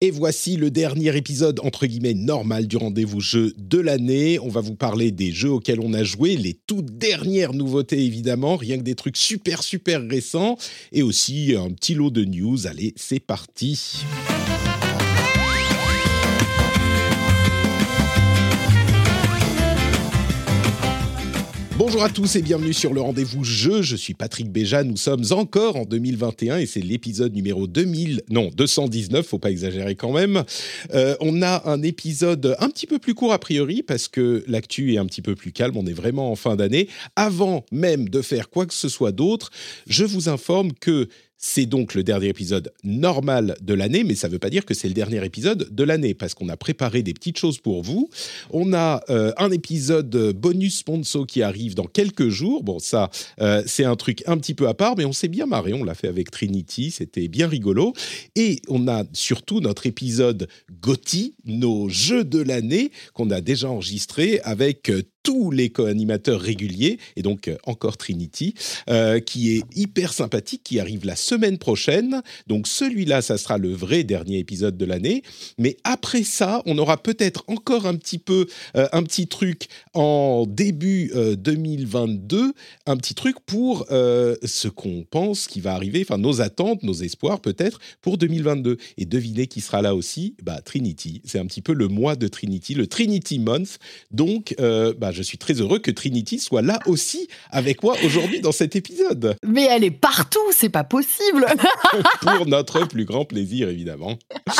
Et voici le dernier épisode, entre guillemets, normal du rendez-vous jeu de l'année. On va vous parler des jeux auxquels on a joué, les toutes dernières nouveautés évidemment, rien que des trucs super super récents, et aussi un petit lot de news. Allez, c'est parti. Bonjour à tous et bienvenue sur le rendez-vous jeu. Je suis Patrick Béja. Nous sommes encore en 2021 et c'est l'épisode numéro 2000, non 219, faut pas exagérer quand même. Euh, on a un épisode un petit peu plus court a priori parce que l'actu est un petit peu plus calme. On est vraiment en fin d'année. Avant même de faire quoi que ce soit d'autre, je vous informe que c'est donc le dernier épisode normal de l'année, mais ça ne veut pas dire que c'est le dernier épisode de l'année, parce qu'on a préparé des petites choses pour vous. On a euh, un épisode bonus sponsor qui arrive dans quelques jours. Bon, ça, euh, c'est un truc un petit peu à part, mais on s'est bien marré. On l'a fait avec Trinity, c'était bien rigolo. Et on a surtout notre épisode GOTY, nos jeux de l'année, qu'on a déjà enregistré avec euh, tous les co-animateurs réguliers, et donc euh, encore Trinity, euh, qui est hyper sympathique, qui arrive la semaine prochaine. Donc celui-là, ça sera le vrai dernier épisode de l'année. Mais après ça, on aura peut-être encore un petit peu, euh, un petit truc en début 2022, un petit truc pour ce qu'on pense qui va arriver, enfin nos attentes, nos espoirs peut-être pour 2022. Et devinez qui sera là aussi? Bah, Trinity. C'est un petit peu le mois de Trinity, le Trinity Month. Donc, bah, je suis très heureux que Trinity soit là aussi avec moi aujourd'hui dans cet épisode. Mais elle est partout, c'est pas possible. Pour notre plus grand plaisir, évidemment.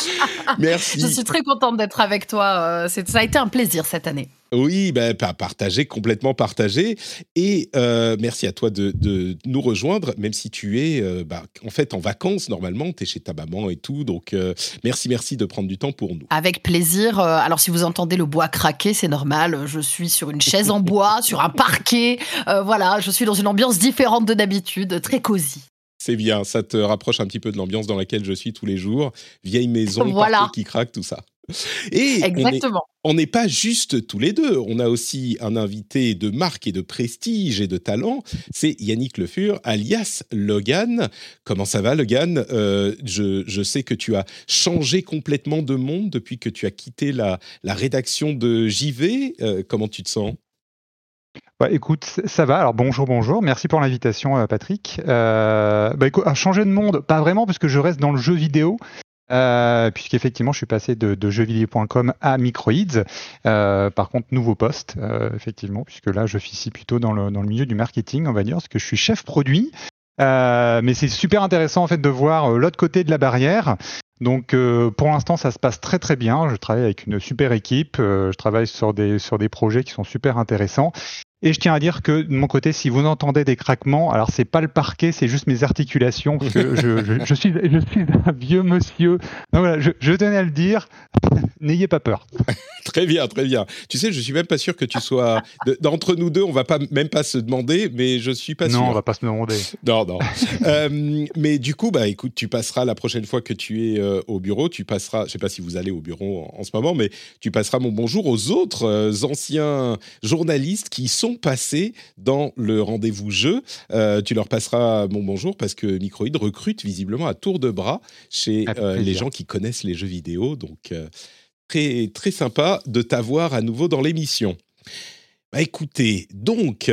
Merci. Je suis très contente d'être avec toi. Euh, ça a été un plaisir cette année. Oui, ben, partagé, complètement partagé. Et euh, merci à toi de, nous rejoindre, même si tu es euh, bah, en fait en vacances normalement, tu es chez ta maman et tout. Donc euh, merci, merci de prendre du temps pour nous. Avec plaisir. Alors si vous entendez le bois craquer, c'est normal. Je suis sur une chaise en bois, sur un parquet. voilà, je suis dans une ambiance différente de d'habitude, très cosy. C'est bien, ça te rapproche un petit peu de l'ambiance dans laquelle je suis tous les jours. Vieille maison, voilà. qui craque, tout ça. Et Exactement. On n'est pas juste tous les deux. On a aussi un invité de marque et de prestige et de talent. C'est Yannick Le Fur, alias Logan. Comment ça va, Logan? Euh, je, sais que tu as changé complètement de monde depuis que tu as quitté la, rédaction de JV. Euh, comment tu te sens? Bah, écoute, ça va. Alors bonjour, bonjour. Merci pour l'invitation, euh, Patrick. Euh, bah, écoute, changer de monde, pas vraiment, puisque je reste dans le jeu vidéo. Euh, puisqu'effectivement, je suis passé de, de jeuxvideo.com à Microids. Euh, par contre, nouveau poste, euh, effectivement, puisque là, je suis ici plutôt dans le, dans le milieu du marketing, on va dire, parce que je suis chef produit. Euh, mais c'est super intéressant en fait de voir euh, l'autre côté de la barrière. Donc pour l'instant ça se passe très très bien. Je travaille avec une super équipe. je travaille sur des sur des projets qui sont super intéressants. Et je tiens à dire que de mon côté, si vous entendez des craquements, alors c'est pas le parquet, c'est juste mes articulations, parce que je, suis, je suis un vieux monsieur. Donc voilà, je tenais à le dire, n'ayez pas peur. très bien, très bien. Tu sais, je suis même pas sûr que tu sois d'entre nous deux, on va pas même pas se demander, mais je suis pas sûr. Non, on va pas se demander. Non, non. euh, mais du coup, bah écoute, tu passeras la prochaine fois que tu es euh, au bureau, tu passeras, je sais pas si vous allez au bureau en, en ce moment, mais tu passeras mon bonjour aux autres euh, anciens journalistes qui sont passés dans le rendez-vous jeu. Tu leur passeras mon bonjour parce que Microïd recrute visiblement à tour de bras chez les gens qui connaissent les jeux vidéo. Donc, très, très sympa de t'avoir à nouveau dans l'émission. Bah écoutez, donc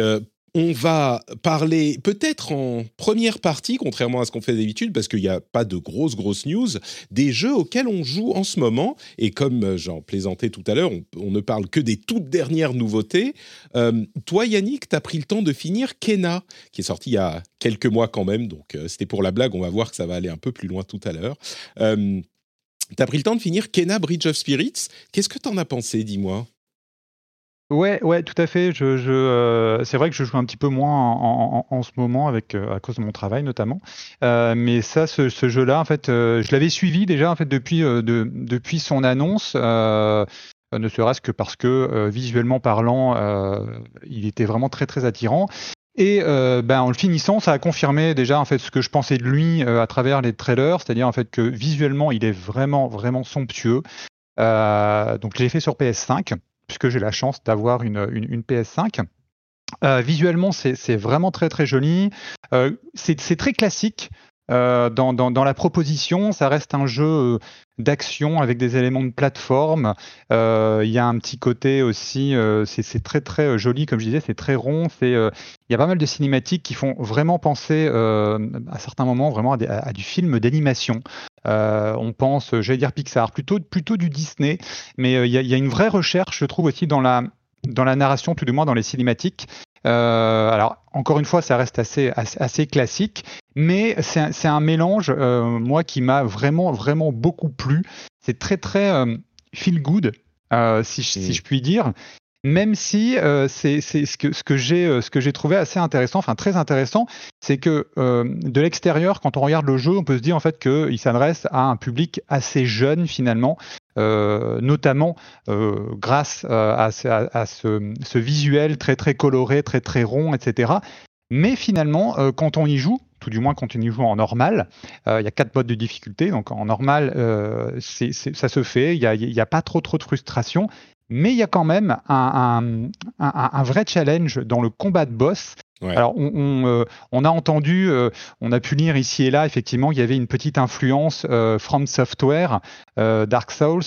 on va parler peut-être en première partie, contrairement à ce qu'on fait d'habitude, parce qu'il n'y a pas de grosses, grosses news, des jeux auxquels on joue en ce moment. Et comme euh, j'en plaisantais tout à l'heure, on, ne parle que des toutes dernières nouveautés. Euh, toi, Yannick, tu as pris le temps de finir Kena, qui est sorti il y a quelques mois quand même. Donc, euh, c'était pour la blague. On va voir que ça va aller un peu plus loin tout à l'heure. As pris le temps de finir Kena Bridge of Spirits. Qu'est-ce que tu en as pensé, dis-moi? Ouais, ouais, tout à fait. Euh, c'est vrai que je joue un petit peu moins en, ce moment euh, à cause de mon travail notamment. Euh, mais ça, ce, jeu-là, en fait, je l'avais suivi déjà en fait depuis de, depuis son annonce. Ne serait-ce que parce que visuellement parlant, il était vraiment très très attirant. Et euh, ben, en le finissant, ça a confirmé déjà en fait ce que je pensais de lui euh, à travers les trailers, c'est-à-dire en fait que visuellement, il est vraiment vraiment somptueux. Euh, donc je l'ai fait sur PS5 puisque j'ai la chance d'avoir une, une, une, PS5. Euh, visuellement, c'est vraiment très très joli. Euh, c'est très classique. Euh, dans, la proposition, ça reste un jeu euh, d'action avec des éléments de plateforme. Euh, il y a un petit côté aussi, c'est très très joli, comme je disais, c'est très rond. Il y a pas mal de cinématiques qui font vraiment penser à certains moments vraiment à, du film d'animation. on pense, j'allais dire Pixar, plutôt plutôt du Disney, mais il y a une vraie recherche, je trouve aussi dans la dans la narration, tout du moins dans les cinématiques. Euh, alors, encore une fois, ça reste assez, assez, assez classique, mais c'est un, un, mélange, euh, moi, qui m'a vraiment, vraiment beaucoup plu. C'est très, très euh, feel good, euh, si, mmh. si je puis dire. Même si euh, c'est ce que, ce que j'ai trouvé assez intéressant, enfin très intéressant, c'est que de l'extérieur, quand on regarde le jeu, on peut se dire en fait qu'il s'adresse à un public assez jeune finalement, euh, notamment euh, grâce à, ce, visuel très très coloré, très très rond, etc. Mais finalement, euh, quand on y joue, tout du moins quand on y joue en normal, il y a quatre modes de difficulté, donc en normal, ça se fait, il n'y a, a, pas trop trop de frustration, mais il y a quand même un, un, un, un, vrai challenge dans le combat de boss. Ouais. Alors, on, on, euh, on, a entendu, euh, on a pu lire ici et là, effectivement, il y avait une petite influence euh, From Software, euh, Dark Souls.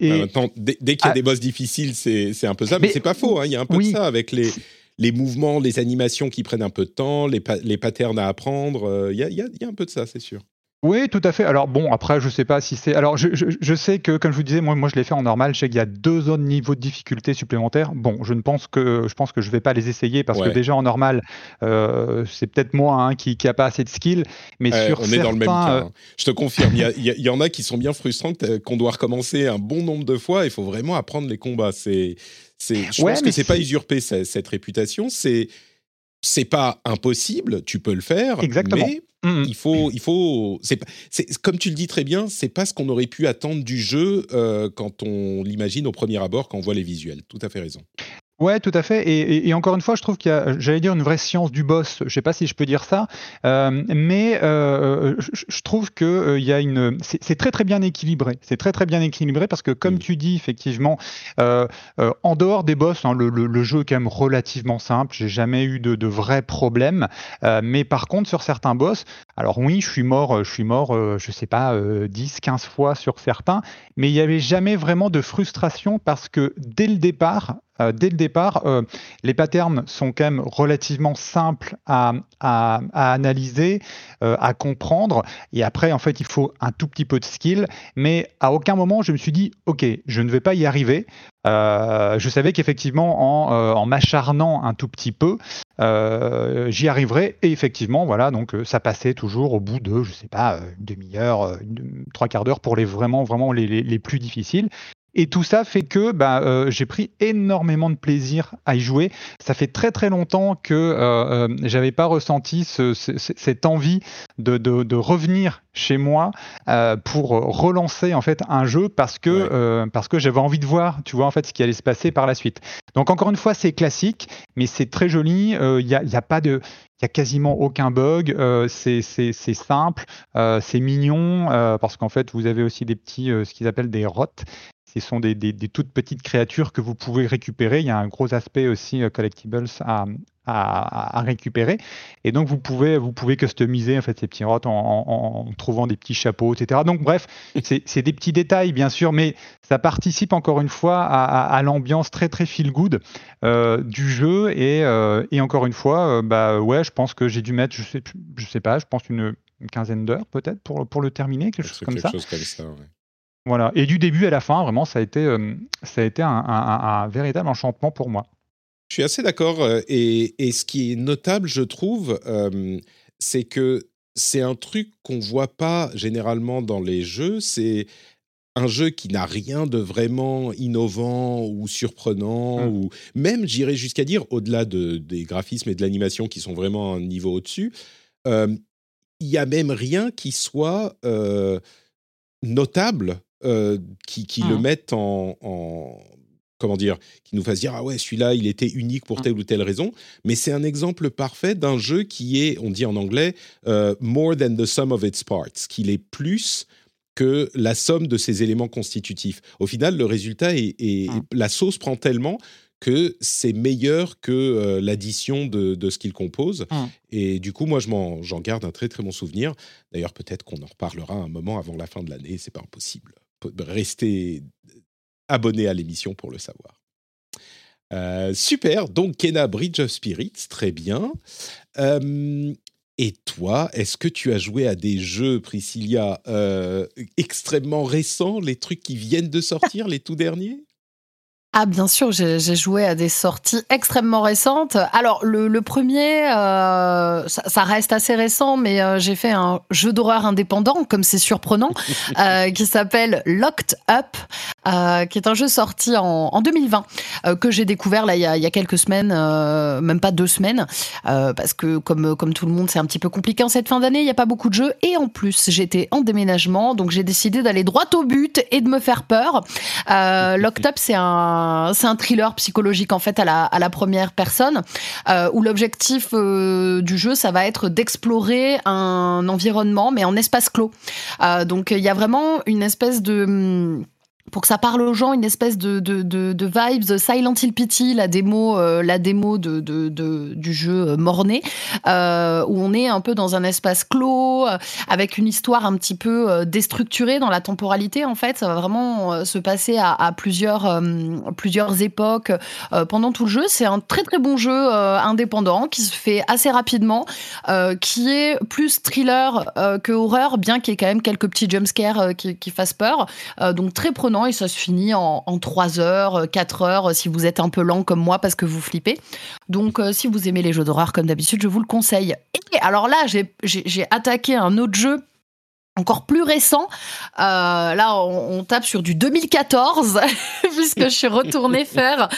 et maintenant, dès, dès qu'il y a ah, des boss difficiles, c'est un peu ça, mais, mais c'est pas faux. Hein, il y a un peu oui. de ça avec les, les mouvements, les animations qui prennent un peu de temps, les, pa les patterns à apprendre. Il y, a, un peu de ça, c'est sûr. Oui, tout à fait. Alors bon, après, je sais pas si c'est. Alors, je, je, je, sais que, comme je vous disais, moi, moi, je l'ai fait en normal. Je sais qu'il y a deux autres niveaux de difficulté supplémentaires. Bon, je ne pense que je pense que je vais pas les essayer parce ouais. que déjà en normal, euh, c'est peut-être moi hein, qui qui a pas assez de skill. Mais euh, sur on certains, est dans le même cas. Hein. Je te confirme. Il y, en a qui sont bien frustrants qu'on doit recommencer un bon nombre de fois. Il faut vraiment apprendre les combats. C'est, c'est. Je ouais, pense que c'est pas usurper cette réputation. C'est c'est pas impossible, tu peux le faire, Exactement. mais mmh. il faut, il faut, c'est, c'est comme tu le dis très bien, c'est pas ce qu'on aurait pu attendre du jeu euh, quand on l'imagine au premier abord, quand on voit les visuels. Tout à fait raison. Ouais, tout à fait. Et, et, et, encore une fois, je trouve qu'il y a, j'allais dire, une vraie science du boss. Je sais pas si je peux dire ça, euh, mais euh, je, je, trouve que euh, il y a une, c'est très très bien équilibré. C'est très très bien équilibré parce que, comme mmh. tu dis, effectivement, en dehors des boss, hein, le, le, le, jeu est quand même relativement simple. J'ai jamais eu de, de vrais problèmes. Mais par contre, sur certains boss, alors oui, je suis mort, je suis mort, je sais pas, 10, 15 fois sur certains, mais il n'y avait jamais vraiment de frustration parce que dès le départ, euh, dès le départ, euh, les patterns sont quand même relativement simples à, analyser, euh, à comprendre. Et après, en fait, il faut un tout petit peu de skill. Mais à aucun moment, je me suis dit, OK, je ne vais pas y arriver. Je savais qu'effectivement, en, m'acharnant un tout petit peu, j'y arriverais. Et effectivement, voilà, donc ça passait toujours au bout de, je sais pas, une demi-heure, trois quarts d'heure pour les vraiment, vraiment les plus difficiles. Et tout ça fait que bah, euh, j'ai pris énormément de plaisir à y jouer. Ça fait très très longtemps que euh, euh, j'avais pas ressenti ce, ce, cette envie de, de, de, revenir chez moi euh, pour relancer en fait un jeu parce que ouais. Euh, parce que j'avais envie de voir, tu vois en fait ce qui allait se passer par la suite. Donc encore une fois, c'est classique, mais c'est très joli. Il n'y a, y a pas de il a quasiment aucun bug, euh, c'est simple, euh, c'est mignon, euh, parce qu'en fait, vous avez aussi des petits, ce qu'ils appellent des rottes, ce sont des, des, des, toutes petites créatures que vous pouvez récupérer. Il y a un gros aspect aussi uh, collectibles à, à, à, récupérer. Et donc, vous pouvez, vous pouvez customiser en fait, ces petits rots en, en, en trouvant des petits chapeaux, etc. Donc, bref, c'est des petits détails, bien sûr, mais ça participe encore une fois à, à l'ambiance très, très feel good euh, du jeu. Et, euh, et, encore une fois, euh, bah, ouais, je pense que j'ai dû mettre, je sais, je sais pas, je pense une, une quinzaine d'heures peut-être pour, pour le terminer, quelque chose comme quelque ça. Chose comme ça ouais. Voilà. Et du début à la fin, vraiment, ça a été, euh, ça a été un, un, un, véritable enchantement pour moi. Je suis assez d'accord. Euh, et, et, ce qui est notable, je trouve, euh, c'est que c'est un truc qu'on voit pas généralement dans les jeux. C'est un jeu qui n'a rien de vraiment innovant ou surprenant, Mm. ou même, j'irais jusqu'à dire, au-delà de, des graphismes et de l'animation qui sont vraiment un niveau au-dessus, euh, il y a même rien qui soit euh, notable, euh, qui, qui le Mm. mette en, en- Comment dire Qui nous fasse dire Ah ouais, celui-là, il était unique pour Mm. telle ou telle raison. Mais c'est un exemple parfait d'un jeu qui est, on dit en anglais, euh, more than the sum of its parts, qu'il est plus que la somme de ses éléments constitutifs. Au final, le résultat est, est- Mm. la sauce prend tellement que c'est meilleur que euh, l'addition de, de ce qu'il compose. Et du coup, moi, je j'en garde un très très bon souvenir. D'ailleurs, peut-être qu'on en reparlera un moment avant la fin de l'année. C'est pas impossible. Restez abonné à l'émission pour le savoir. Euh, super. Donc, Kena Bridge of Spirits, très bien. Et toi, est-ce que tu as joué à des jeux, Priscilla, euh, extrêmement récents, les trucs qui viennent de sortir, les tout derniers? Ah bien sûr, j'ai joué à des sorties extrêmement récentes. Alors le, le premier, euh, ça, ça reste assez récent, mais euh, j'ai fait un jeu d'horreur indépendant, comme c'est surprenant, euh, qui s'appelle Locked Up, euh, qui est un jeu sorti en, en 2020 euh, que j'ai découvert là il y a, y a quelques semaines, euh, même pas deux semaines, euh, parce que comme comme tout le monde, c'est un petit peu compliqué en cette fin d'année. Il n'y a pas beaucoup de jeux et en plus j'étais en déménagement, donc j'ai décidé d'aller droit au but et de me faire peur. Euh, Locked Up, c'est un un thriller psychologique en fait à la à la première personne euh, où l'objectif euh, du jeu ça va être d'explorer un environnement mais en espace clos. Donc il y a vraiment une espèce de hum, pour que ça parle aux gens, une espèce de, de, de, vibes Silent Hill Pity, la démo, euh, la démo de, de, du jeu euh, Mornay, euh, où on est un peu dans un espace clos, avec une histoire un petit peu déstructurée dans la temporalité. En fait, ça va vraiment se passer à, plusieurs, plusieurs époques pendant tout le jeu. C'est un très très bon jeu indépendant qui se fait assez rapidement, qui est plus thriller que horreur, bien qu'il y ait quand même quelques petits jumpscares qui, qui fassent peur. Donc très prenant et ça se finit en, en 3 heures, euh, 4 heures euh, si vous êtes un peu lent comme moi parce que vous flippez. Donc euh, si vous aimez les jeux d'horreur comme d'habitude, je vous le conseille. Et alors là, j'ai- attaqué un autre jeu encore plus récent. Euh, là, on, tape sur du 2014, puisque je suis retournée faire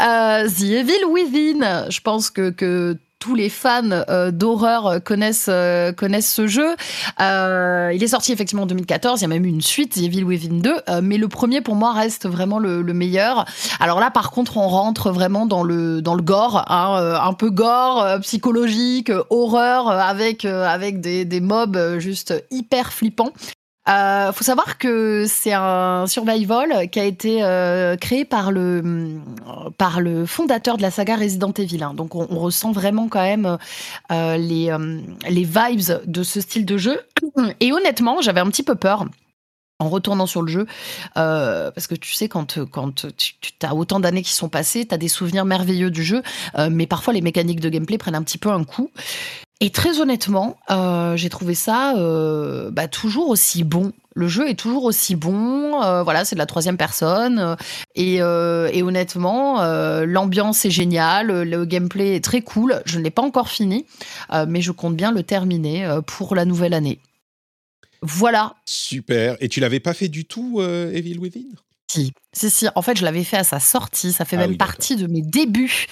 euh, The Evil Within. Je pense que tous les fans euh, d'horreur connaissent, euh, connaissent ce jeu. Euh, il est sorti effectivement en 2014, il y a même une suite, The Evil Within 2, euh, mais le premier pour moi reste vraiment le, le meilleur. Alors là, par contre, on rentre vraiment dans le, dans le gore, hein, euh, un peu gore, euh, psychologique, euh, horreur, euh, avec, euh, avec des, des mobs euh, juste hyper flippants. Euh, faut savoir que c'est un survival qui a été euh, créé par le par le fondateur de la saga Resident Evil. hein. Donc on, ressent vraiment quand même euh, les euh, les vibes de ce style de jeu. Et honnêtement, j'avais un petit peu peur en retournant sur le jeu, euh, parce que tu sais, quand, quand tu, as autant d'années qui sont passées, tu as des souvenirs merveilleux du jeu, euh, mais parfois les mécaniques de gameplay prennent un petit peu un coup. Et très honnêtement, euh, j'ai trouvé ça euh, bah, toujours aussi bon. Le jeu est toujours aussi bon. euh, voilà, c'est de la troisième personne. et, et honnêtement, l'ambiance est géniale. Le gameplay est très cool. Je ne l'ai pas encore fini, mais je compte bien le terminer pour la nouvelle année. Voilà. Super. Et tu l'avais pas fait du tout, Evil Within? Si, si, si. En fait, je l'avais fait à sa sortie. Ça fait Ah même oui, partie de mes débuts.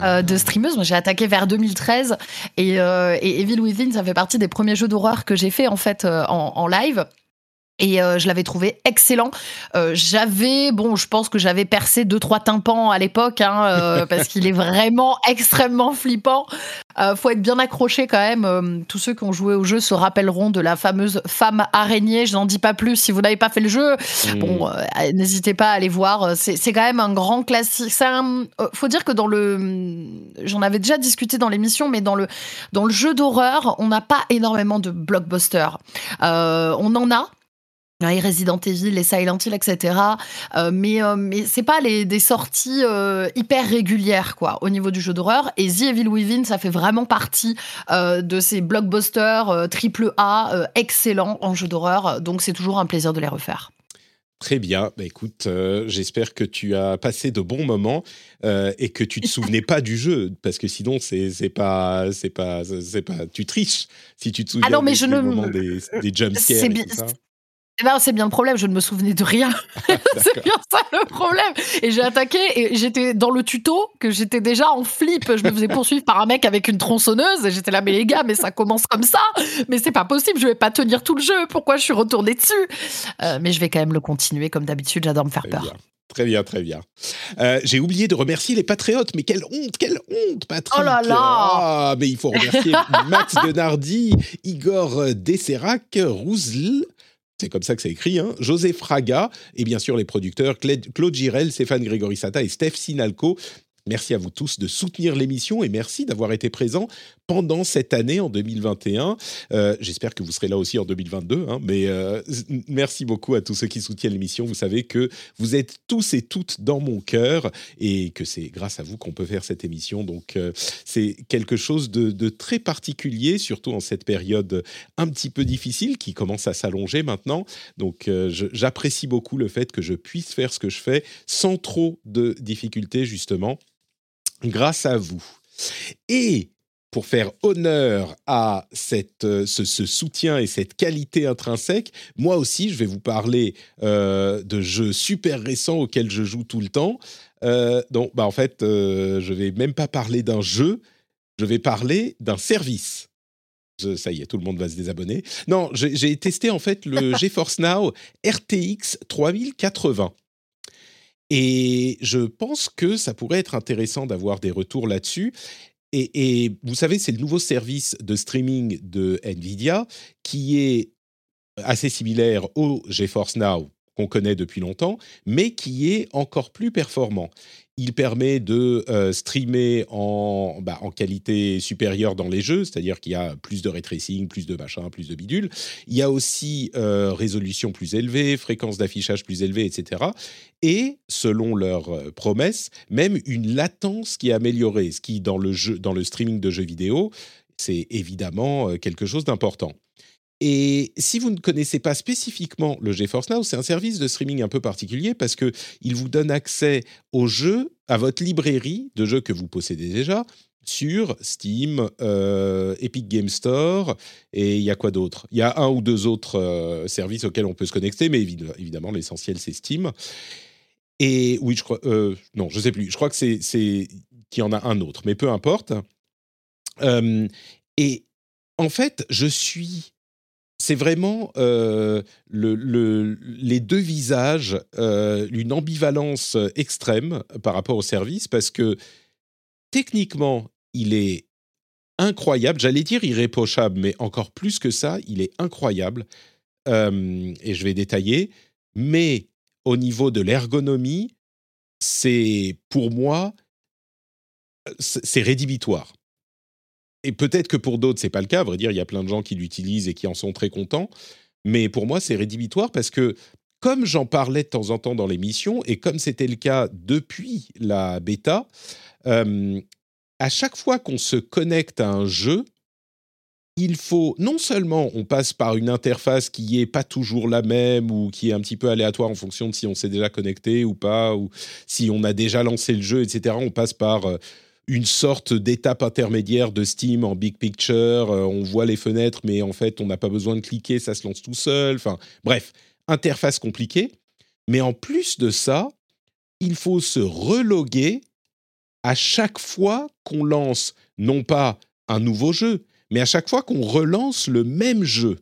Euh, de streameuse, moi j'ai attaqué vers 2013 et, euh, et Evil Within ça fait partie des premiers jeux d'horreur que j'ai fait en fait euh, en, en live et euh, je l'avais trouvé excellent. Euh, j'avais, bon, je pense que j'avais percé deux trois tympans à l'époque, hein, euh, parce qu'il est vraiment extrêmement flippant. Faut être bien accroché quand même. Tous ceux qui ont joué au jeu se rappelleront de la fameuse femme araignée. Je n'en dis pas plus si vous n'avez pas fait le jeu. Bon, n'hésitez pas à aller voir. C'est c'est quand même un grand classique. Euh, faut dire que dans le, j'en avais déjà discuté dans l'émission, mais dans le dans le jeu d'horreur, on n'a pas énormément de blockbusters. On en a. Les Resident Evil, les Silent Hill, etc. Euh, mais euh, mais c'est pas les, des sorties euh, hyper régulières quoi au niveau du jeu d'horreur. Et The Evil Within, ça fait vraiment partie euh, de ces blockbusters triple A excellents en jeu d'horreur. Donc c'est toujours un plaisir de les refaire. Très bien. Bah, écoute, j'espère que tu as passé de bons moments et que tu te souvenais pas du jeu, parce que sinon c'est pas c'est pas c'est pas tu triches si tu te souviens Ah non, mais des, je des ne- Non, c'est bien le problème, je ne me souvenais de rien. c'est bien ça le problème. Et j'ai attaqué et j'étais dans le tuto que j'étais déjà en flip. Je me faisais poursuivre par un mec avec une tronçonneuse et j'étais là, mais les gars, mais ça commence comme ça. Mais c'est pas possible, je vais pas tenir tout le jeu. Pourquoi je suis retournée dessus? Euh, Mais je vais quand même le continuer comme d'habitude, j'adore me faire peur. Très bien, très bien. Euh, j'ai oublié de remercier les patriotes, mais quelle honte, quelle honte, Patrick Oh là là Ah, mais il faut remercier Max Denardi, Igor Desserac, Rouzl, c'est comme ça que c'est écrit, hein, José Fraga, et bien sûr les producteurs Claude Girel, Stéphane Grégory Sata et Steph Sinalco. Merci à vous tous de soutenir l'émission et merci d'avoir été présents pendant cette année en 2021. Euh, j'espère que vous serez là aussi en 2022, hein, mais euh, merci beaucoup à tous ceux qui soutiennent l'émission. Vous savez que vous êtes tous et toutes dans mon cœur et que c'est grâce à vous qu'on peut faire cette émission. Donc euh, c'est quelque chose de, de, très particulier, surtout en cette période un petit peu difficile qui commence à s'allonger maintenant. Donc j'apprécie beaucoup le fait que je puisse faire ce que je fais sans trop de difficultés justement grâce à vous. Et pour faire honneur à cette, euh, ce, soutien et cette qualité intrinsèque, moi aussi, je vais vous parler euh, de jeux super récents auxquels je joue tout le temps. Euh, donc, bah, en fait, euh, je vais même pas parler d'un jeu, je vais parler d'un service. ça y est, tout le monde va se désabonner. Non, j'ai testé en fait le GeForce Now RTX 3080. Et je pense que ça pourrait être intéressant d'avoir des retours là-dessus. Et, vous savez, c'est le nouveau service de streaming de Nvidia qui est assez similaire au GeForce Now qu'on connaît depuis longtemps, mais qui est encore plus performant il permet de euh, streamer en, bah, en, qualité supérieure dans les jeux, c'est-à-dire qu'il y a plus de ray plus de machin, plus de bidule. Il y a aussi euh, résolution plus élevée, fréquence d'affichage plus élevée, etc. Et selon leurs euh, promesses, même une latence qui est améliorée, ce qui dans le jeu, dans le streaming de jeux vidéo, c'est évidemment quelque chose d'important. Et si vous ne connaissez pas spécifiquement le GeForce Now, c'est un service de streaming un peu particulier parce que il vous donne accès aux jeux, à votre librairie de jeux que vous possédez déjà sur Steam, euh, Epic Game Store et il y a quoi d'autre? Il y a un ou deux autres euh, services auxquels on peut se connecter, mais évidemment l'essentiel c'est Steam. Et oui, je crois, euh, non, je sais plus. Je crois que c'est qu'il y en a un autre, mais peu importe. et en fait, je suis c'est vraiment euh, les deux visages, euh, une ambivalence extrême par rapport au service, parce que techniquement, il est incroyable, j'allais dire irréprochable, mais encore plus que ça, il est incroyable, euh, et je vais détailler, mais au niveau de l'ergonomie, c'est pour moi, c'est rédhibitoire et peut-être que pour d'autres, c'est pas le cas. À vrai dire, il y a plein de gens qui l'utilisent et qui en sont très contents. Mais pour moi, c'est rédhibitoire parce que, comme j'en parlais de temps en temps dans l'émission, et comme c'était le cas depuis la bêta, euh, à chaque fois qu'on se connecte à un jeu, il faut non seulement on passe par une interface qui est pas toujours la même ou qui est un petit peu aléatoire en fonction de si on s'est déjà connecté ou pas ou si on a déjà lancé le jeu, etc. On passe par euh, une sorte d'étape intermédiaire de Steam en big picture. Euh, on voit les fenêtres, mais en fait, on n'a pas besoin de cliquer, ça se lance tout seul. Enfin, bref, interface compliquée. Mais en plus de ça, il faut se reloguer à chaque fois qu'on lance non pas un nouveau jeu, mais à chaque fois qu'on relance le même jeu.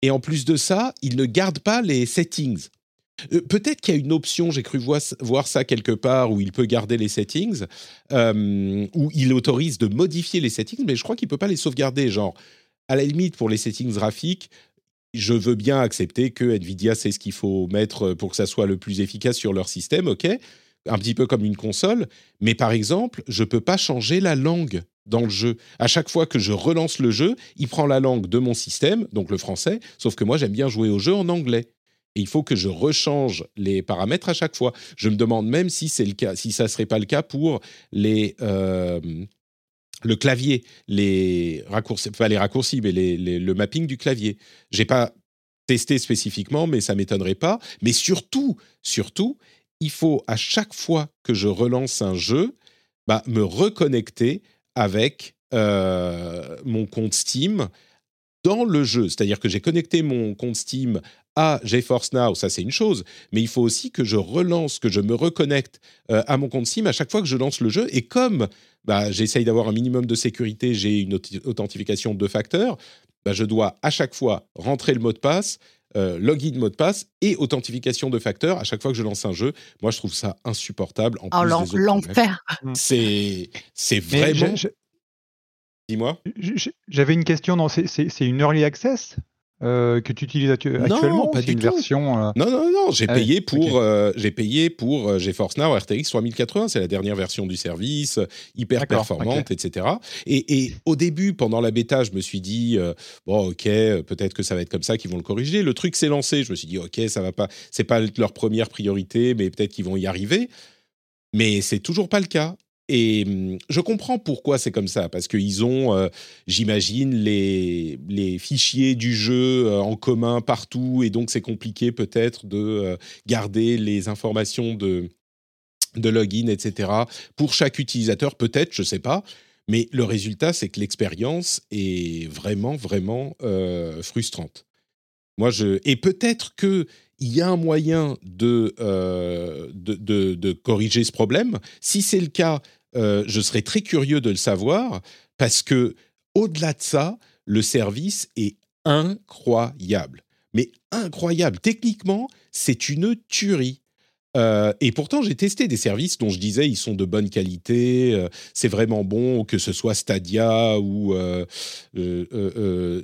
Et en plus de ça, il ne garde pas les settings. Euh, peut-être qu'il y a une option, j'ai cru voir, ça quelque part, où il peut garder les settings, euh, où il autorise de modifier les settings, mais je crois qu'il ne peut pas les sauvegarder. Genre, à la limite, pour les settings graphiques, je veux bien accepter que Nvidia sait ce qu'il faut mettre pour que ça soit le plus efficace sur leur système, ok Un petit peu comme une console, mais par exemple, je ne peux pas changer la langue dans le jeu. À chaque fois que je relance le jeu, il prend la langue de mon système, donc le français, sauf que moi j'aime bien jouer au jeu en anglais il faut que je rechange les paramètres à chaque fois. Je me demande même si c'est le cas, si ça serait pas le cas pour euh, le clavier, les raccourcis, pas les raccourcis, mais le mapping du clavier. J'ai pas testé spécifiquement, mais ça m'étonnerait pas. Mais surtout, surtout, il faut à chaque fois que je relance un jeu, bah, me reconnecter avec euh, mon compte Steam dans le jeu. C'est-à-dire que j'ai connecté mon compte Steam à GeForce Now, ça c'est une chose, mais il faut aussi que je relance, que je me reconnecte euh, à mon compte Steam à chaque fois que je lance le jeu. Et comme bah, j'essaye d'avoir un minimum de sécurité, j'ai une authentification de deux facteurs, bah, je dois à chaque fois rentrer le mot de passe, euh, login mot de passe et authentification de facteurs à chaque fois que je lance un jeu. Moi, je trouve ça insupportable. En oh, l'enfer. C'est c'est vraiment. Dis-moi. J'avais une question. C'est une early access? Euh, que tu utilises actuellement Non, pas du une tout. version. Euh, non, non, non. J'ai ah payé, pour, euh, j'ai payé pour GeForce Now RTX 3080. C'est la dernière version du service, hyper performante, etc. Et, et, au début, pendant la bêta, je me suis dit bon, ok, peut-être que ça va être comme ça qu'ils vont le corriger. Le truc s'est lancé. Je me suis dit ok, ça va pas. C'est pas leur première priorité, mais peut-être qu'ils vont y arriver. Mais c'est toujours pas le cas. Et hum, je comprends pourquoi c'est comme ça, parce qu'ils ont, euh, j'imagine, les, fichiers du jeu euh, en commun partout, et donc c'est compliqué peut-être de euh, garder les informations de, de login, etc. Pour chaque utilisateur, peut-être, je ne sais pas. Mais le résultat, c'est que l'expérience est vraiment, vraiment frustrante. Moi, je... Et peut-être que il y a un moyen de, euh, de, corriger ce problème. Si c'est le cas, euh, je serais très curieux de le savoir parce que au-delà de ça, le service est incroyable. Mais incroyable. Techniquement, c'est une tuerie. Euh, et pourtant, j'ai testé des services dont je disais ils sont de bonne qualité, euh, c'est vraiment bon, que ce soit Stadia ou euh,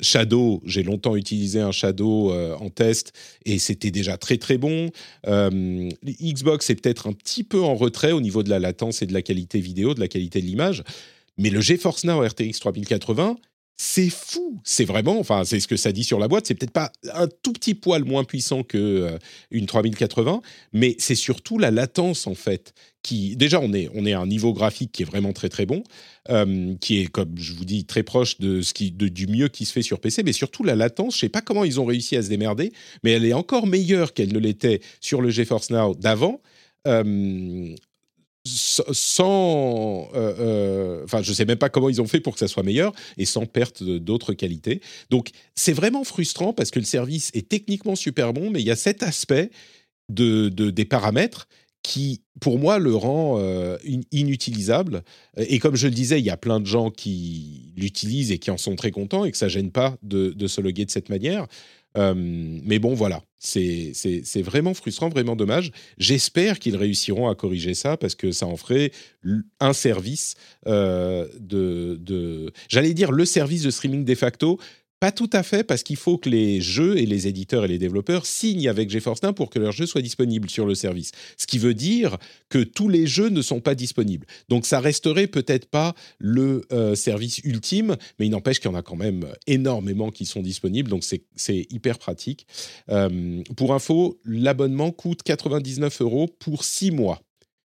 Shadow. J'ai longtemps utilisé un Shadow en test et c'était déjà très très bon. Xbox est peut-être un petit peu en retrait au niveau de la latence et de la qualité vidéo, de la qualité de l'image. Mais le GeForce Now RTX 3080, c'est fou. C'est vraiment, enfin, c'est ce que ça dit sur la boîte. C'est peut-être pas un tout petit poil moins puissant que euh, une 3080, mais c'est surtout la latence en fait. Qui déjà, on est on est à un niveau graphique qui est vraiment très très bon, euh, qui est comme je vous dis très proche de ce qui de, du mieux qui se fait sur PC, mais surtout la latence. Je sais pas comment ils ont réussi à se démerder, mais elle est encore meilleure qu'elle ne l'était sur le GeForce Now d'avant. Euh, sans, euh, euh, enfin, je sais même pas comment ils ont fait pour que ça soit meilleur et sans perte d'autres qualités. Donc, c'est vraiment frustrant parce que le service est techniquement super bon, mais il y a cet aspect de, des paramètres qui, pour moi, le rend euh, inutilisable. Et comme je le disais, il y a plein de gens qui l'utilisent et qui en sont très contents et que ça gêne pas de, de se loguer de cette manière. Euh, mais bon, voilà, c'est vraiment frustrant, vraiment dommage. J'espère qu'ils réussiront à corriger ça parce que ça en ferait un service euh, de, de j'allais dire le service de streaming de facto pas tout à fait, parce qu'il faut que les jeux et les éditeurs et les développeurs signent avec GeForce Now pour que leurs jeux soient disponibles sur le service. Ce qui veut dire que tous les jeux ne sont pas disponibles. Donc ça resterait peut-être pas le euh, service ultime, mais il n'empêche qu'il y en a quand même énormément qui sont disponibles, donc c'est hyper pratique. Euh, pour info, l'abonnement coûte 99 euros pour 6 mois.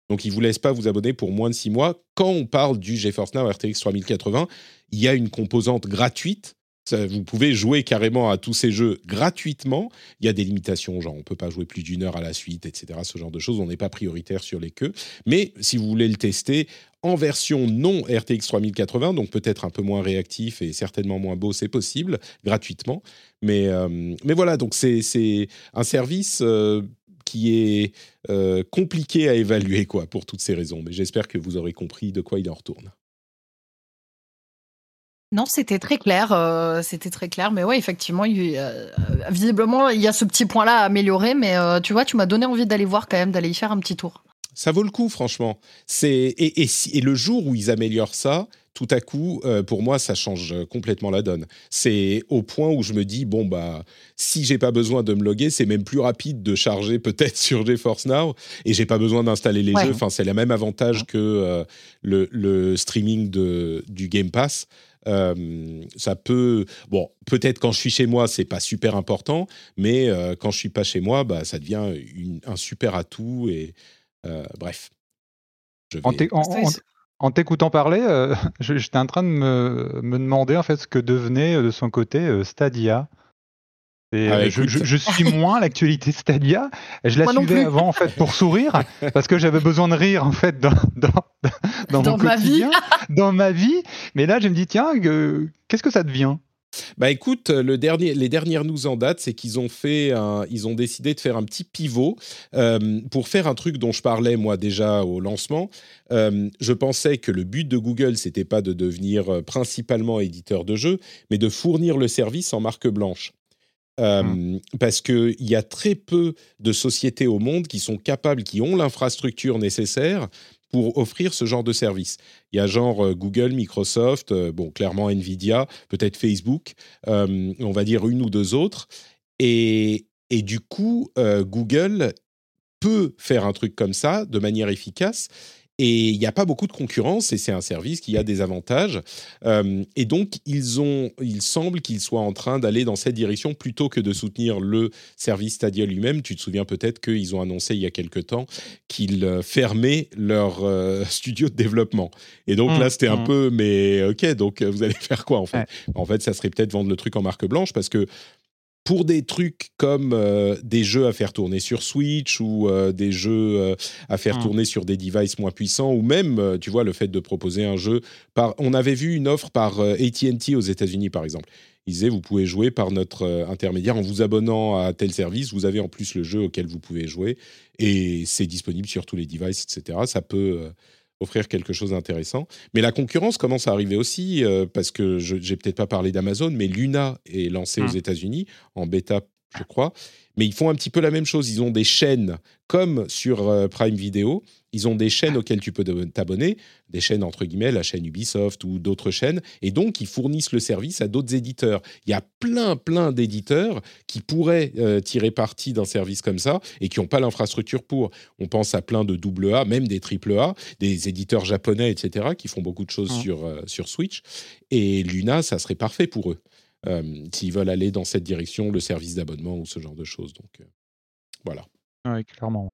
Donc, ils ne vous laissent pas vous abonner pour moins de 6 mois. Quand on parle du GeForce Now RTX 3080, il y a une composante gratuite vous pouvez jouer carrément à tous ces jeux gratuitement. Il y a des limitations, genre on peut pas jouer plus d'une heure à la suite, etc. Ce genre de choses, on n'est pas prioritaire sur les queues. Mais si vous voulez le tester en version non RTX 3080, donc peut-être un peu moins réactif et certainement moins beau, c'est possible gratuitement. Mais, euh, voilà, donc c'est un service. Euh, qui est euh, compliqué à évaluer quoi pour toutes ces raisons, mais j'espère que vous aurez compris de quoi il en retourne. Non, c'était très clair, euh, c'était très clair. Mais ouais, effectivement, euh, visiblement, il y a ce petit point-là à améliorer. Mais euh, tu vois, tu m'as donné envie d'aller voir quand même, d'aller y faire un petit tour. Ça vaut le coup, franchement. C'est et, et, le jour où ils améliorent ça, tout à coup, pour moi, ça change complètement la donne. C'est au point où je me dis bon bah, si j'ai pas besoin de me loguer, c'est même plus rapide de charger peut-être sur GeForce Now et j'ai pas besoin d'installer les jeux. Enfin, c'est le même avantage que le, le, streaming de, du Game Pass. Euh, ça peut, bon, peut-être quand je suis chez moi, c'est pas super important, mais euh, quand je suis pas chez moi, bah, ça devient un super atout et euh, bref. En t'écoutant parler, j'étais en train de me, me, demander en fait ce que devenait de son côté Stadia. Ah, je, suis moins l'actualité Stadia. Je la suivais avant en fait pour sourire parce que j'avais besoin de rire en fait dans, dans, mon ma quotidien, vie. dans ma vie. Mais là, je me dis tiens, qu'est-ce que ça devient? Bah écoute, le dernier, les dernières news en date, c'est qu'ils ont fait, ils ont décidé de faire un petit pivot euh, pour faire un truc dont je parlais moi déjà au lancement. Euh, je pensais que le but de Google, c'était pas de devenir euh, principalement éditeur de jeux, mais de fournir le service en marque blanche. Mmh. Parce qu'il y a très peu de sociétés au monde qui sont capables, qui ont l'infrastructure nécessaire pour offrir ce genre de service. Il y a genre euh, Google, Microsoft, euh, bon, clairement Nvidia, peut-être Facebook, euh, on va dire une ou deux autres. Et, et du coup, Google peut faire un truc comme ça de manière efficace. Et il n'y a pas beaucoup de concurrence et c'est un service qui a des avantages. Euh, et donc, ils ont, il semble qu'ils soient en train d'aller dans cette direction plutôt que de soutenir le service Stadia lui-même. Tu te souviens peut-être qu'ils ont annoncé il y a quelque temps qu'ils euh, fermaient leur euh, studio de développement. Et donc là, mmh, c'était un mmh. peu, mais ok, donc vous allez faire quoi en fait? En fait, ça serait peut-être vendre le truc en marque blanche parce que pour des trucs comme euh, des jeux à faire tourner sur Switch ou euh, des jeux euh, à faire mmh. tourner sur des devices moins puissants ou même, tu vois, le fait de proposer un jeu par... On avait vu une offre par AT&T aux États-Unis, par exemple. Ils disaient, vous pouvez jouer par notre intermédiaire en vous abonnant à tel service. Vous avez en plus le jeu auquel vous pouvez jouer et c'est disponible sur tous les devices, etc. Ça peut offrir quelque chose d'intéressant. Mais la concurrence commence à arriver aussi, euh, parce que je n'ai peut-être pas parlé d'Amazon, mais Luna est lancé aux mmh. États-Unis en bêta, je crois. Mais ils font un petit peu la même chose. Ils ont des chaînes comme sur euh, Prime Video. Ils ont des chaînes auxquelles tu peux t'abonner, des chaînes entre guillemets, la chaîne Ubisoft ou d'autres chaînes, et donc ils fournissent le service à d'autres éditeurs. Il y a plein, plein d'éditeurs qui pourraient euh, tirer parti d'un service comme ça et qui n'ont pas l'infrastructure pour. On pense à plein de double A, même des triple A, des éditeurs japonais, etc., qui font beaucoup de choses sur, euh, sur Switch. Et Luna, ça serait parfait pour eux. Euh, s'ils veulent aller dans cette direction, le service d'abonnement ou ce genre de choses. Donc voilà. Oui, clairement.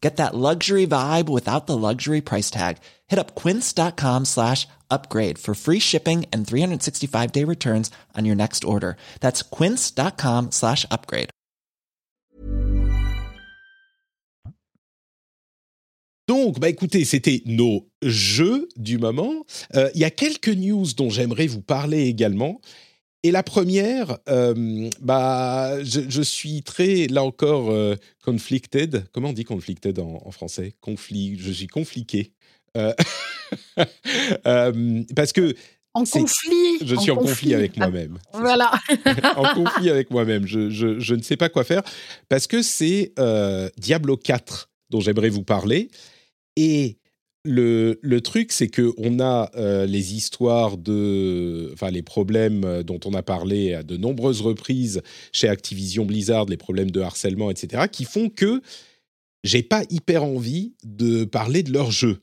Get that luxury vibe without the luxury price tag. Hit up quince.com slash upgrade for free shipping and 365 day returns on your next order. That's quince.com slash upgrade. Donc, bah écoutez, c'était nos jeux du moment. Euh, il y a quelques news dont j'aimerais vous parler également. Et la première, euh, bah, je, suis très, là encore, euh, conflicted. Comment on dit conflicted en, français? Conflit, Je suis confliqué. Euh, parce que. En conflit. Je suis en, conflit, avec moi-même. Voilà. en conflit avec moi-même. Je, je, je, ne sais pas quoi faire. Parce que c'est Diablo 4 dont j'aimerais vous parler. Et le, truc, c'est que on a euh, les histoires de, enfin les problèmes euh, dont on a parlé à de nombreuses reprises chez Activision Blizzard, les problèmes de harcèlement, etc., qui font que j'ai pas hyper envie de parler de leur jeu.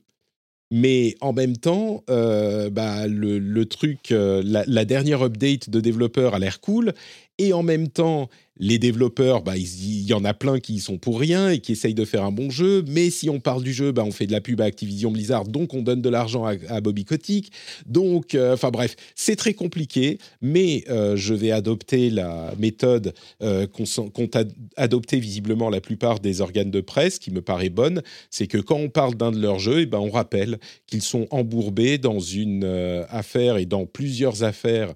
Mais en même temps, euh, bah, le, truc, la, la, dernière update de développeurs a l'air cool, et en même temps, les développeurs, bah, il y en a plein qui sont pour rien et qui essayent de faire un bon jeu. Mais si on parle du jeu, bah, on fait de la pub à Activision Blizzard, donc on donne de l'argent à, Bobby Kotick. Donc, euh, enfin bref, c'est très compliqué. Mais euh, je vais adopter la méthode euh, qu'ont adopté visiblement la plupart des organes de presse, qui me paraît bonne. C'est que quand on parle d'un de leurs jeux, eh ben on rappelle qu'ils sont embourbés dans une affaire et dans plusieurs affaires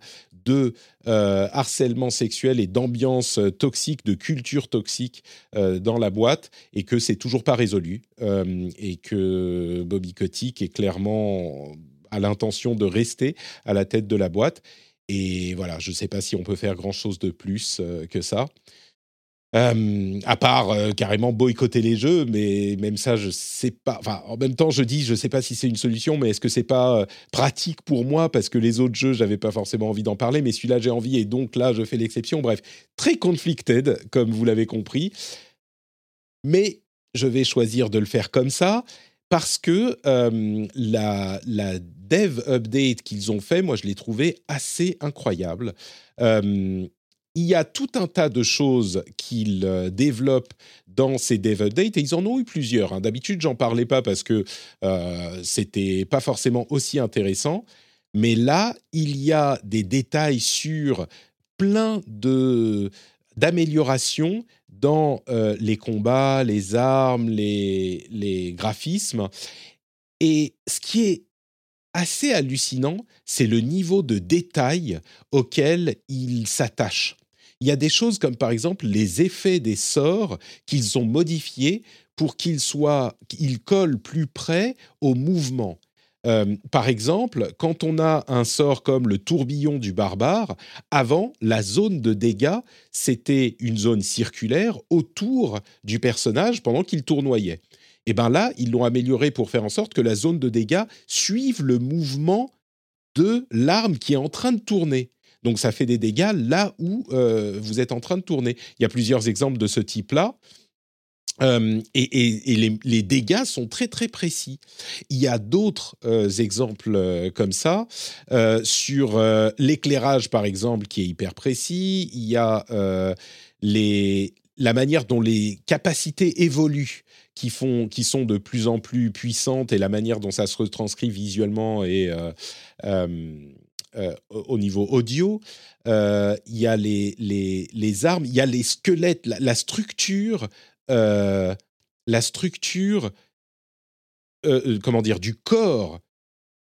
de euh, harcèlement sexuel et d'ambiance euh, toxique, de culture toxique euh, dans la boîte, et que c'est toujours pas résolu, et que Bobby Kotick est clairement à l'intention de rester à la tête de la boîte. Et voilà, je ne sais pas si on peut faire grand-chose de plus que ça. Euh, à part euh, carrément boycotter les jeux, mais même ça, je sais pas. En même temps, je dis, je sais pas si c'est une solution, mais est-ce que c'est pas euh, pratique pour moi? Parce que les autres jeux, j'avais pas forcément envie d'en parler, mais celui-là, j'ai envie et donc là, je fais l'exception. Bref, très conflicted, comme vous l'avez compris. Mais je vais choisir de le faire comme ça parce que la, la dev update qu'ils ont fait, moi, je l'ai trouvé assez incroyable il y a tout un tas de choses qu'ils euh, développent dans ces dev updates et ils en ont eu plusieurs. Hein. D'habitude, j'en parlais pas parce que euh, c'était pas forcément aussi intéressant, mais là, il y a des détails sur plein de d'améliorations dans euh, les combats, les armes, les, les graphismes. Et ce qui est assez hallucinant, c'est le niveau de détail auquel ils s'attachent il y a des choses comme par exemple les effets des sorts qu'ils ont modifiés pour qu'ils soient, qu'ils collent plus près au mouvement. Euh, par exemple, quand on a un sort comme le tourbillon du barbare, avant, la zone de dégâts, c'était une zone circulaire autour du personnage pendant qu'il tournoyait. Et bien là, ils l'ont amélioré pour faire en sorte que la zone de dégâts suive le mouvement de l'arme qui est en train de tourner. Donc ça fait des dégâts là où euh, vous êtes en train de tourner. Il y a plusieurs exemples de ce type-là. Euh, et, les, dégâts sont très très précis. Il y a d'autres euh, exemples comme ça sur l'éclairage par exemple qui est hyper précis. Il y a les, la manière dont les capacités évoluent qui, font, qui sont de plus en plus puissantes et la manière dont ça se retranscrit visuellement et euh, au niveau audio, euh, il y a les, les, les, armes, il y a les squelettes, la, structure, la structure, euh, comment dire, du corps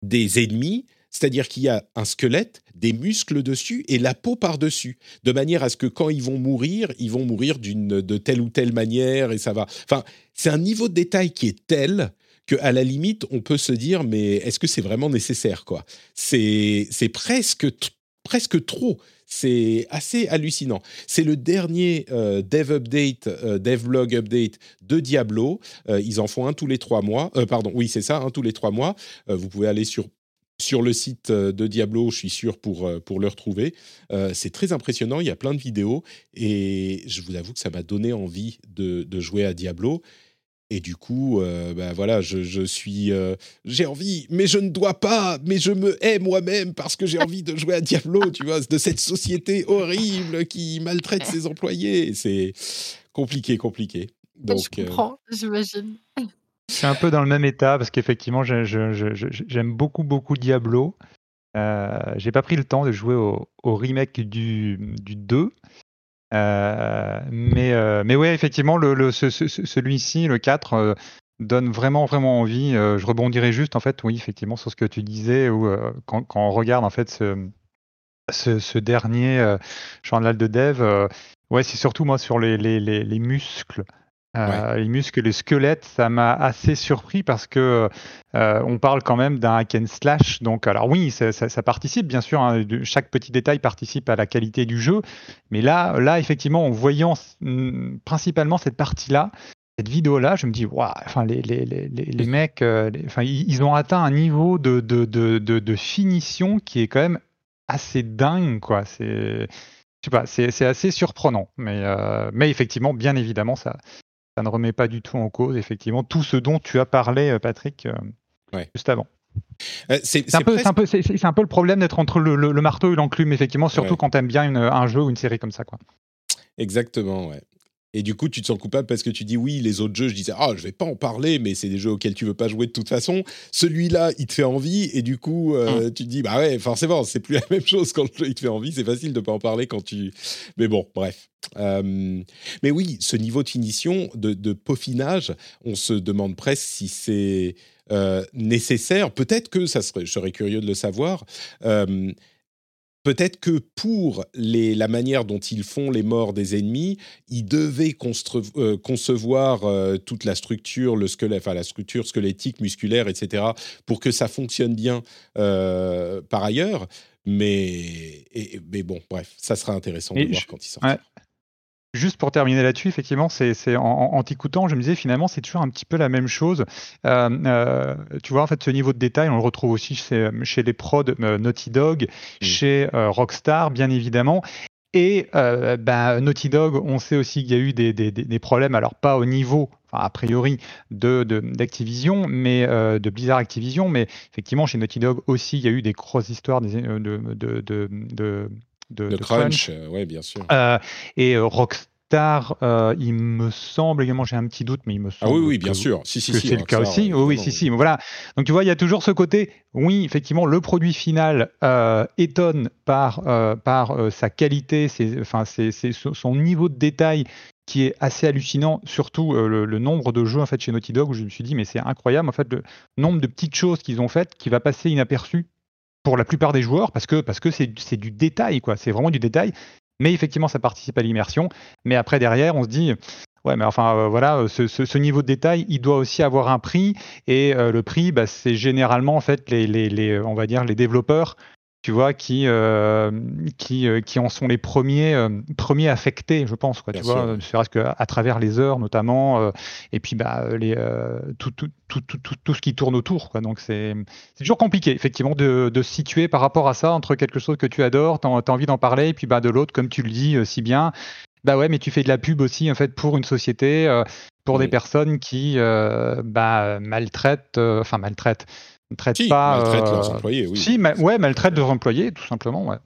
des ennemis. C'est-à-dire qu'il y a un squelette, des muscles dessus et la peau par-dessus, de manière à ce que quand ils vont mourir, ils vont mourir d'une de telle ou telle manière et ça va. Enfin, c'est un niveau de détail qui est tel que à la limite, on peut se dire, mais est-ce que c'est vraiment nécessaire quoi? C'est c'est presque presque trop. C'est assez hallucinant. C'est le dernier euh, dev update, euh, devlog update de Diablo. Euh, ils en font un tous les trois mois. pardon, oui, c'est ça, un tous les trois mois. vous pouvez aller sur sur le site de Diablo, je suis sûr pour, pour le retrouver. c'est très impressionnant, il y a plein de vidéos et je vous avoue que ça m'a donné envie de, de, jouer à Diablo. Et du coup, euh, bah voilà, je, suis, euh, j'ai envie, mais je ne dois pas, mais je me hais moi-même parce que j'ai envie de jouer à Diablo, tu vois, de cette société horrible qui maltraite ses employés. C'est compliqué, compliqué. Donc, je euh, comprends, j'imagine. C'est un peu dans le même état parce qu'effectivement, j'aime beaucoup, beaucoup Diablo. Euh, j'ai pas pris le temps de jouer au, remake du, du 2. Euh, mais, euh, mais ouais, effectivement, celui-ci, le 4, euh, donne vraiment, vraiment envie. je rebondirai juste, en fait, oui, effectivement, sur ce que tu disais, quand, on regarde, en fait, ce, dernier journal de dev, ouais, c'est surtout, moi, sur les, les muscles euh, les muscles, les squelettes, ça m'a assez surpris parce que euh, on parle quand même d'un hack and slash. Donc, alors oui, ça, participe bien sûr. Hein, chaque petit détail participe à la qualité du jeu. Mais là, là, effectivement, en voyant principalement cette partie-là, cette vidéo-là, je me dis, waouh, enfin, les, les, les, les mecs, euh, enfin, ils ont atteint un niveau de, de, de, de, finition qui est quand même assez dingue, quoi. C'est, c'est assez surprenant. Mais, mais effectivement, bien évidemment, ça, ça ne remet pas du tout en cause, effectivement, tout ce dont tu as parlé, euh, Patrick, euh, juste avant. Euh, c'est un, peu, le problème d'être entre le, marteau et l'enclume, effectivement, surtout quand tu aimes bien un jeu ou une série comme ça. Quoi. Exactement, ouais. Et du coup, tu te sens coupable parce que tu dis oui, les autres jeux, je disais ah, je vais pas en parler, mais c'est des jeux auxquels tu veux pas jouer de toute façon. Celui-là, il te fait envie et du coup, euh, mm. tu te dis bah ouais, forcément, c'est plus la même chose quand le jeu il te fait envie. C'est facile de pas en parler quand tu. Mais bon, bref. Euh, mais oui, ce niveau de finition, de, peaufinage, on se demande presque si c'est euh, nécessaire. Peut-être que ça serait, je serais curieux de le savoir peut-être que pour la manière dont ils font les morts des ennemis, ils devaient euh, concevoir euh, toute la structure, le squelette, enfin la structure squelettique, musculaire, etc., pour que ça fonctionne bien euh, par ailleurs. Mais, mais bon, bref, ça sera intéressant de voir quand ils sortent. Juste pour terminer là-dessus, effectivement, c'est en, en t'écoutant, je me disais finalement, c'est toujours un petit peu la même chose. Euh, euh, tu vois, en fait, ce niveau de détail, on le retrouve aussi chez, chez les prods Naughty Dog, mm. chez Rockstar, bien évidemment. Et ben, Naughty Dog, on sait aussi qu'il y a eu des, des, des, problèmes, alors pas au niveau, enfin, a priori, d'Activision, de, mais de Blizzard Activision, mais effectivement, chez Naughty Dog aussi, il y a eu des grosses histoires de, de, de de, crunch, euh, oui, bien sûr. Euh, et euh, Rockstar, il me semble également, j'ai un petit doute, mais il me semble. Ah oui, oui, bien sûr. Si, si, c'est le cas aussi. Oui, oui, si, si. Voilà. Donc tu vois, il y a toujours ce côté. Oui, effectivement, le produit final étonne par par sa qualité, c'est, enfin, c'est, son niveau de détail qui est assez hallucinant, surtout le, le, nombre de jeux en fait chez Naughty Dog où je me suis dit mais c'est incroyable en fait le nombre de petites choses qu'ils ont faites qui va passer inaperçu pour la plupart des joueurs parce que parce que c'est du détail quoi, c'est vraiment du détail. Mais effectivement, ça participe à l'immersion. Mais après derrière, on se dit ouais, mais enfin euh, voilà, ce, niveau de détail, il doit aussi avoir un prix et euh, le prix, bah, c'est généralement en fait les, les, on va dire les développeurs tu vois, qui, euh, qui, euh, qui en sont les premiers, euh, premiers affectés, je pense, quoi, tu vois, à travers les heures notamment, et puis bah, les, tout, tout, tout, tout, tout, ce qui tourne autour, quoi. Donc c'est toujours compliqué, effectivement, de, de se situer par rapport à ça, entre quelque chose que tu adores, tu as, envie d'en parler, et puis bah, de l'autre, comme tu le dis si bien, bah ouais, mais tu fais de la pub aussi, en fait, pour une société, pour des personnes qui bah, maltraitent, enfin maltraitent ne traitent pas. Maltraitent leurs euh, employés, oui. Si, ouais, maltraitent leurs employés, tout simplement, ouais.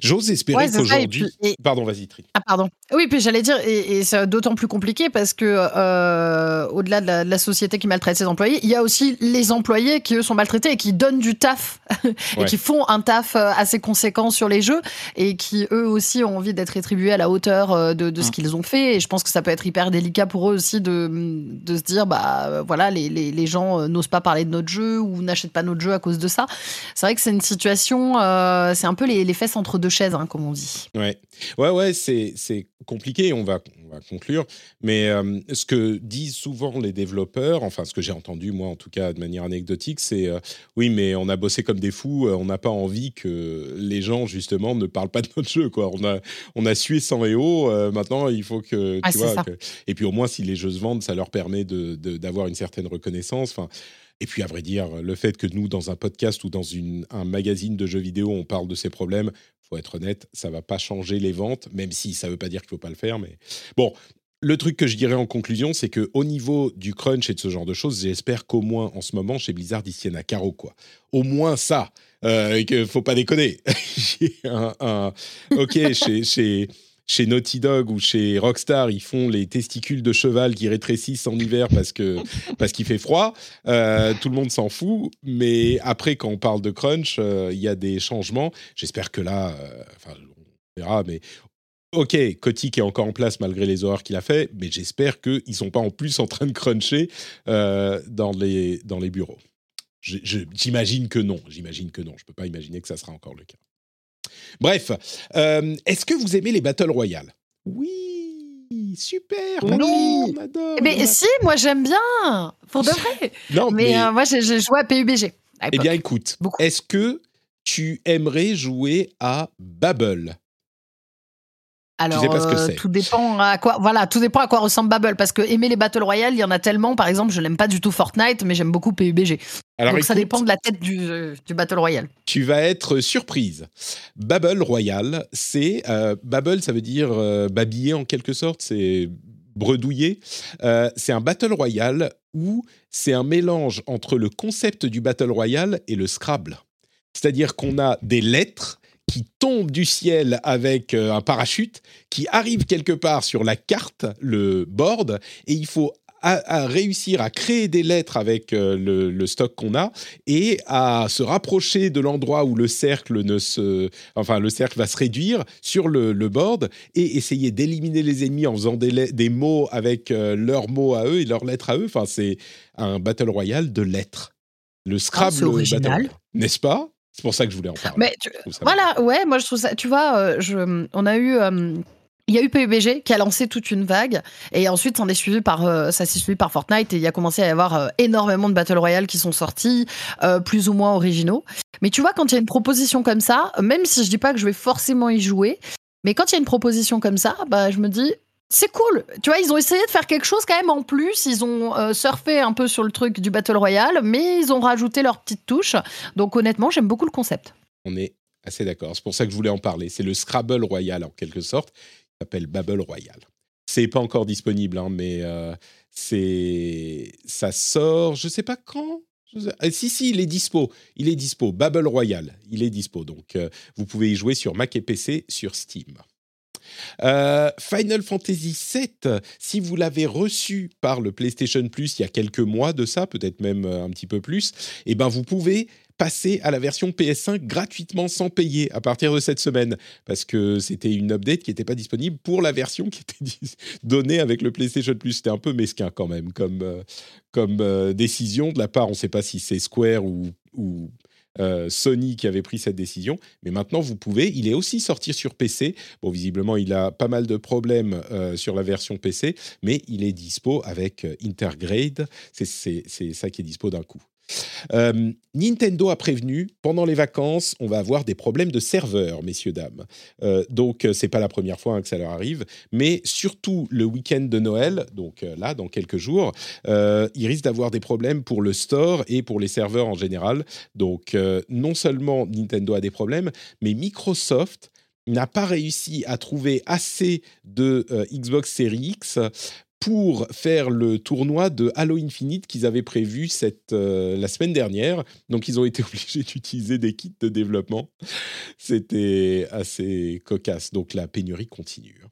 J'ose espérer qu'aujourd'hui. Pardon, vas-y, Tri. Ah, pardon. Oui, puis j'allais dire, et, c'est d'autant plus compliqué parce que, euh, au-delà de, la société qui maltraite ses employés, il y a aussi les employés qui, eux, sont maltraités et qui donnent du taf et qui font un taf euh, assez conséquent sur les jeux et qui, eux aussi, ont envie d'être rétribués à la hauteur de, ce mm. qu'ils ont fait. Et je pense que ça peut être hyper délicat pour eux aussi de, de se dire, bah voilà, les, les, les gens n'osent pas parler de notre jeu ou n'achètent pas notre jeu à cause de ça. C'est vrai que c'est une situation, c'est un peu les, les fesses entre deux chaises, hein, comme on dit. Ouais, ouais, ouais c'est compliqué. On va, on va conclure. Mais euh, ce que disent souvent les développeurs, enfin ce que j'ai entendu moi en tout cas de manière anecdotique, c'est euh, oui, mais on a bossé comme des fous. Euh, on n'a pas envie que les gens justement ne parlent pas de notre jeu. Quoi. On a, on a sué sans maintenant, il faut que tu vois. Et puis au moins, si les jeux se vendent, ça leur permet d'avoir de, d'avoir une certaine reconnaissance. Enfin. Et puis, à vrai dire, le fait que nous, dans un podcast ou dans un magazine de jeux vidéo, on parle de ces problèmes, faut être honnête, ça va pas changer les ventes, même si ça veut pas dire qu'il faut pas le faire. Mais bon, le truc que je dirais en conclusion, c'est que au niveau du crunch et de ce genre de choses, j'espère qu'au moins en ce moment chez Blizzard, ils tiennent à carreau quoi. Au moins ça, euh, que faut pas déconner. ok, chez chez Naughty Dog ou chez Rockstar, ils font les testicules de cheval qui rétrécissent en hiver parce que parce qu'il fait froid. Euh, tout le monde s'en fout, mais après, quand on parle de crunch, euh, il y a des changements. J'espère que là, euh, enfin, on verra, mais Ok, Kotick est encore en place malgré les horreurs qu'il a fait, mais j'espère qu'ils ne sont pas en plus en train de cruncher dans, les, dans les bureaux. J'imagine que non, j'imagine que non. Je ne peux pas imaginer que ça sera encore le cas. Bref, euh, est-ce que vous aimez les Battle Royale? Oui, super. Non, Mais eh si, moi j'aime bien, pour de vrai. non, mais, euh, moi j'ai joué à PUBG. eh bien, écoute, est-ce que tu aimerais jouer à Babel alors, euh, tout dépend à quoi. Voilà, tout dépend à quoi ressemble Babel. Parce que aimer les battle royale, il y en a tellement. Par exemple, je n'aime pas du tout Fortnite, mais j'aime beaucoup PUBG. Alors, Donc ça dépend de la tête du, euh, du battle royale. Tu vas être surprise. Babel royale, c'est euh, Babel, ça veut dire babiller en quelque sorte. C'est bredouiller. c'est un battle royale où c'est un mélange entre le concept du battle royale et le Scrabble. C'est-à-dire qu'on a des lettres qui tombe du ciel avec euh, un parachute, qui arrive quelque part sur la carte, le board, et il faut à, réussir à créer des lettres avec euh, le, stock qu'on a et à se rapprocher de l'endroit où le cercle ne se, enfin le cercle va se réduire sur le, board et essayer d'éliminer les ennemis en faisant des, des mots avec euh, leurs mots à eux et leurs lettres à eux. Enfin, c'est un battle royale de lettres. Le Scrabble ah, n'est-ce pas? C'est pour ça que je voulais en parler. Mais voilà, ouais, moi je trouve ça. Tu vois, euh, je, on a eu. Euh, il y a eu PUBG qui a lancé toute une vague et ensuite s'en est suivi par euh, ça s'est suivi par Fortnite et il y a commencé à y avoir énormément de battle royale qui sont sortis plus ou moins originaux. Mais tu vois quand il y a une proposition comme ça, même si je dis pas que je vais forcément y jouer, mais quand il y a une proposition comme ça, bah je me dis c'est cool. Tu vois, ils ont essayé de faire quelque chose quand même en plus. Ils ont euh, surfé un peu sur le truc du Battle Royale, mais ils ont rajouté leur petite touche. Donc honnêtement, j'aime beaucoup le concept. On est assez d'accord. C'est pour ça que je voulais en parler. C'est le Scrabble Royal en quelque sorte. Il s'appelle Babel Royal. C'est pas encore disponible, hein, mais euh, c'est ça sort. Je sais pas quand. Ah, si, si, il est dispo. Il est dispo. Babel Royal, il est dispo. Donc, euh, vous pouvez y jouer sur Mac et PC sur Steam. Euh, Final Fantasy VII, si vous l'avez reçu par le PlayStation Plus il y a quelques mois de ça, peut-être même euh, un petit peu plus, eh ben vous pouvez passer à la version PS5 gratuitement sans payer à partir de cette semaine parce que c'était une update qui n'était pas disponible pour la version qui était donnée avec le PlayStation Plus. C'était un peu mesquin quand même comme, euh, comme décision de la part, on ne sait pas si c'est Square ou, ou euh, Sony qui avait pris cette décision. Mais maintenant, vous pouvez. Il est aussi sorti sur PC. Bon, visiblement, il a pas mal de problèmes euh, sur la version PC, mais il est dispo avec Intergrade. C'est ça qui est dispo d'un coup. Euh, Nintendo a prévenu, pendant les vacances, on va avoir des problèmes de serveurs, messieurs, dames. Euh, donc, euh, c'est pas la première fois hein, que ça leur arrive, mais surtout le week-end de Noël, donc là, dans quelques jours, ils risquent d'avoir des problèmes pour le store et pour les serveurs en général. Donc, non seulement Nintendo a des problèmes, mais Microsoft n'a pas réussi à trouver assez de Xbox Series X pour faire le tournoi de Halo Infinite qu'ils avaient prévu cette, euh, la semaine dernière. Donc, ils ont été obligés d'utiliser des kits de développement. C'était assez cocasse. Donc, la pénurie continue.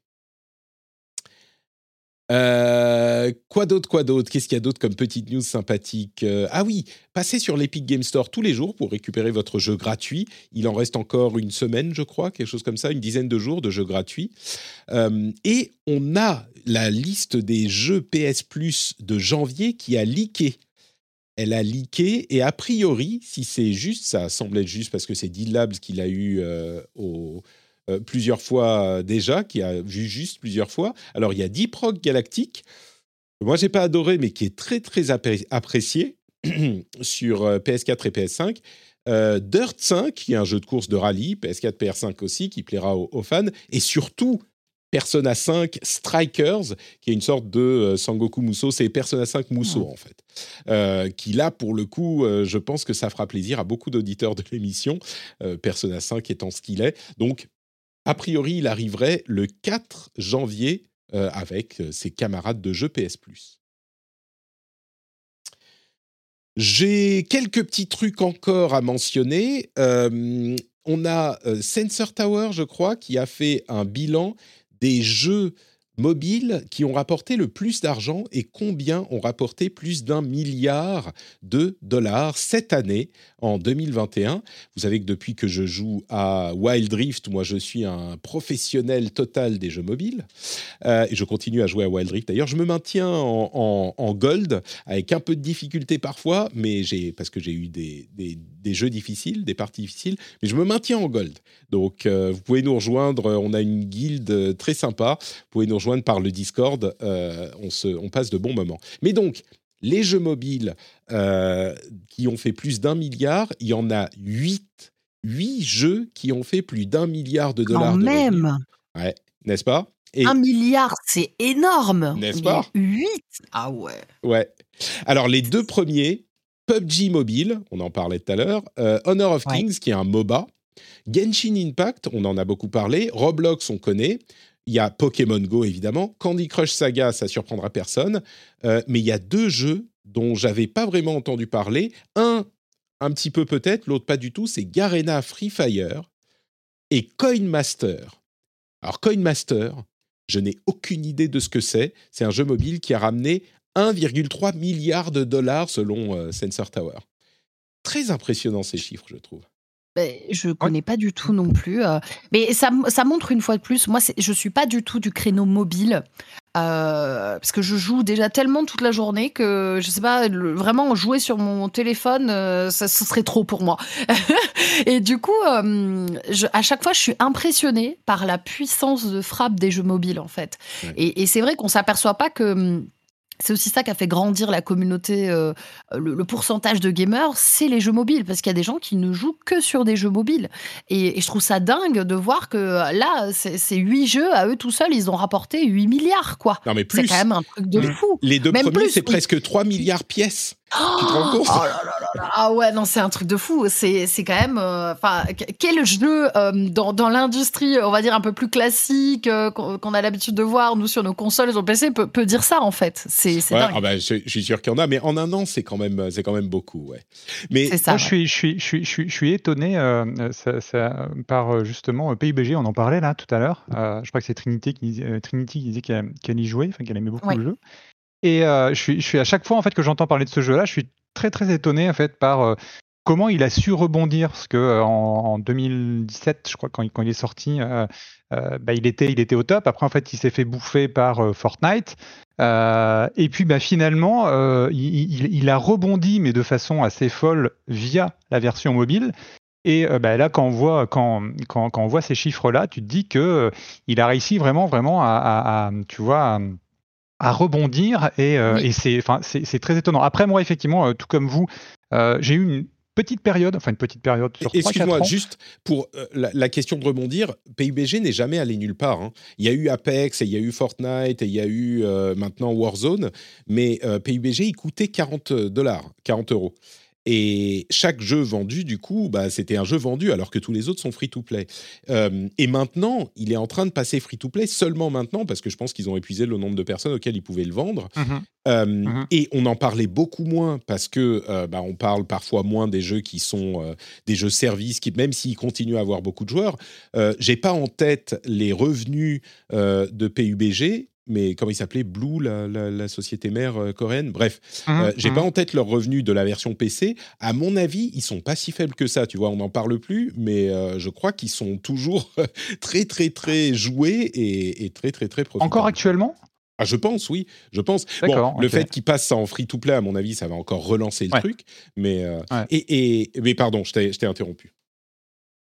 Euh, quoi d'autre, quoi d'autre? Qu'est-ce qu'il y a d'autre comme petite news sympathique euh, Ah oui, passez sur l'Epic Game Store tous les jours pour récupérer votre jeu gratuit. Il en reste encore une semaine, je crois, quelque chose comme ça, une dizaine de jours de jeux gratuits. Euh, et on a la liste des jeux PS Plus de janvier qui a leaké. Elle a leaké et a priori, si c'est juste, ça semble être juste parce que c'est D-Labs qui l'a eu au euh, plusieurs fois déjà, qui a vu juste plusieurs fois. Alors, il y a Deep Rock Galactic, que moi, j'ai pas adoré, mais qui est très, très apprécié sur euh, PS4 et PS5. Euh, Dirt 5, qui est un jeu de course de rallye, PS4, PS5 aussi, qui plaira aux, fans. Et surtout, Persona 5 Strikers, qui est une sorte de Sangoku Muso, c'est Persona 5 Muso ah. en fait. qui là, pour le coup, je pense que ça fera plaisir à beaucoup d'auditeurs de l'émission, Persona 5 étant ce qu'il est. Donc, a priori, il arriverait le 4 janvier euh, avec euh, ses camarades de jeu PS. J'ai quelques petits trucs encore à mentionner. Euh, on a Sensor Tower, je crois, qui a fait un bilan des jeux mobiles qui ont rapporté le plus d'argent et combien ont rapporté plus d'un milliard de dollars cette année, en 2021. Vous savez que depuis que je joue à Wild Rift, moi je suis un professionnel total des jeux mobiles euh, et je continue à jouer à Wild Rift. D'ailleurs, je me maintiens en, gold avec un peu de difficulté parfois, mais j'ai parce que j'ai eu des, des, jeux difficiles, des parties difficiles, mais je me maintiens en gold. Donc euh, vous pouvez nous rejoindre, on a une guilde très sympa. Vous pouvez nous par le Discord, euh, on, se, on passe de bons moments. Mais donc, les jeux mobiles euh, qui ont fait plus d'un milliard, il y en a huit. Huit jeux qui ont fait plus d'un milliard de dollars. Quand même Ouais, n'est-ce pas? Un milliard, c'est énorme N'est-ce pas? Huit Ah ouais Ouais. Alors, les deux premiers, PUBG Mobile, on en parlait tout à l'heure, euh, Honor of Kings, qui est un MOBA, Genshin Impact, on en a beaucoup parlé, Roblox, on connaît, il y a Pokémon Go, évidemment. Candy Crush Saga, ça surprendra personne. Euh, mais il y a deux jeux dont j'avais pas vraiment entendu parler. Un, un petit peu peut-être, l'autre pas du tout. C'est Garena Free Fire et Coin Master. Alors, Coin Master, je n'ai aucune idée de ce que c'est. C'est un jeu mobile qui a ramené 1,3 milliard de dollars selon euh, Sensor Tower. Très impressionnant ces chiffres, je trouve. Ben, je connais pas du tout non plus. Euh, mais ça, ça, montre une fois de plus, moi, je suis pas du tout du créneau mobile. Euh, parce que je joue déjà tellement toute la journée que je sais pas, vraiment jouer sur mon téléphone, euh, ça, ce serait trop pour moi. et du coup, je, à chaque fois, je suis impressionnée par la puissance de frappe des jeux mobiles, en fait. Et, et c'est vrai qu'on s'aperçoit pas que c'est aussi ça qui a fait grandir la communauté, euh, le, pourcentage de gamers, c'est les jeux mobiles, parce qu'il y a des gens qui ne jouent que sur des jeux mobiles. Et, je trouve ça dingue de voir que là, ces huit jeux, à eux tout seuls, ils ont rapporté 8 milliards, quoi. Non, mais plus. C'est quand même un truc de mmh. fou. Les deux premiers, c'est presque 3 milliards pièces. tu te rends compte? Oh Ah ouais, non, c'est un truc de fou. C'est quand même. Euh, enfin, quel jeu euh, dans, dans l'industrie, on va dire, un peu plus classique, qu'on a l'habitude de voir, nous, sur nos consoles et sur PC, peut, peut dire ça, en fait c'est ah bah, je, suis sûr qu'il y en a, mais en un an, c'est quand même, c'est quand même beaucoup, ouais. Mais moi, je suis, je suis, je suis, je suis, étonné euh, ça, par euh, justement PUBG. On en parlait là tout à l'heure. Euh, je crois que c'est Trinity qui, Trinity qui disait qu'elle y jouait, enfin qu'elle aimait beaucoup le jeu. Et je suis, je suis à chaque fois en fait que j'entends parler de ce jeu-là, je suis très très étonné en fait par comment il a su rebondir parce que en, 2017 je crois quand il, quand il est sorti bah, il était il était au top après en fait il s'est fait bouffer par Fortnite euh, et puis bah, finalement, euh, il, a rebondi, mais de façon assez folle, via la version mobile. Et euh, bah, là, quand on voit, quand, quand, quand on voit ces chiffres-là, tu te dis que il a réussi vraiment, vraiment à, tu vois, à, rebondir. Et, et c'est, c'est très étonnant. Après, moi, effectivement, tout comme vous, j'ai eu une petite période, enfin une petite période sur Excuse-moi, juste pour euh, la, question de rebondir, PUBG n'est jamais allé nulle part. Hein. Il y a eu Apex, et il y a eu Fortnite, et il y a eu euh, maintenant Warzone, mais euh, PUBG, il coûtait 40 dollars, 40 euros. Et chaque jeu vendu, du coup, bah, c'était un jeu vendu alors que tous les autres sont free-to-play. Euh, et maintenant, il est en train de passer free-to-play seulement maintenant parce que je pense qu'ils ont épuisé le nombre de personnes auxquelles ils pouvaient le vendre. Mhm. Euh, mhm. Et on en parlait beaucoup moins parce que euh, bah, on parle parfois moins des jeux qui sont des jeux services, qui même s'ils continuent à avoir beaucoup de joueurs, j'ai pas en tête les revenus de PUBG mais comment il s'appelait? Blue, la, société mère euh, coréenne? Bref, mhm, euh, j'ai mhm. pas en tête leurs revenus de la version PC. À mon avis, ils sont pas si faibles que ça. Tu vois, on n'en parle plus, mais euh, je crois qu'ils sont toujours très très très joués et, très très très profitables. Encore actuellement? Ah, je pense, oui, je pense. Bon, le fait qu'ils passent ça en free-to-play, à mon avis, ça va encore relancer le truc. Mais, et, et, mais pardon, je t'ai interrompu.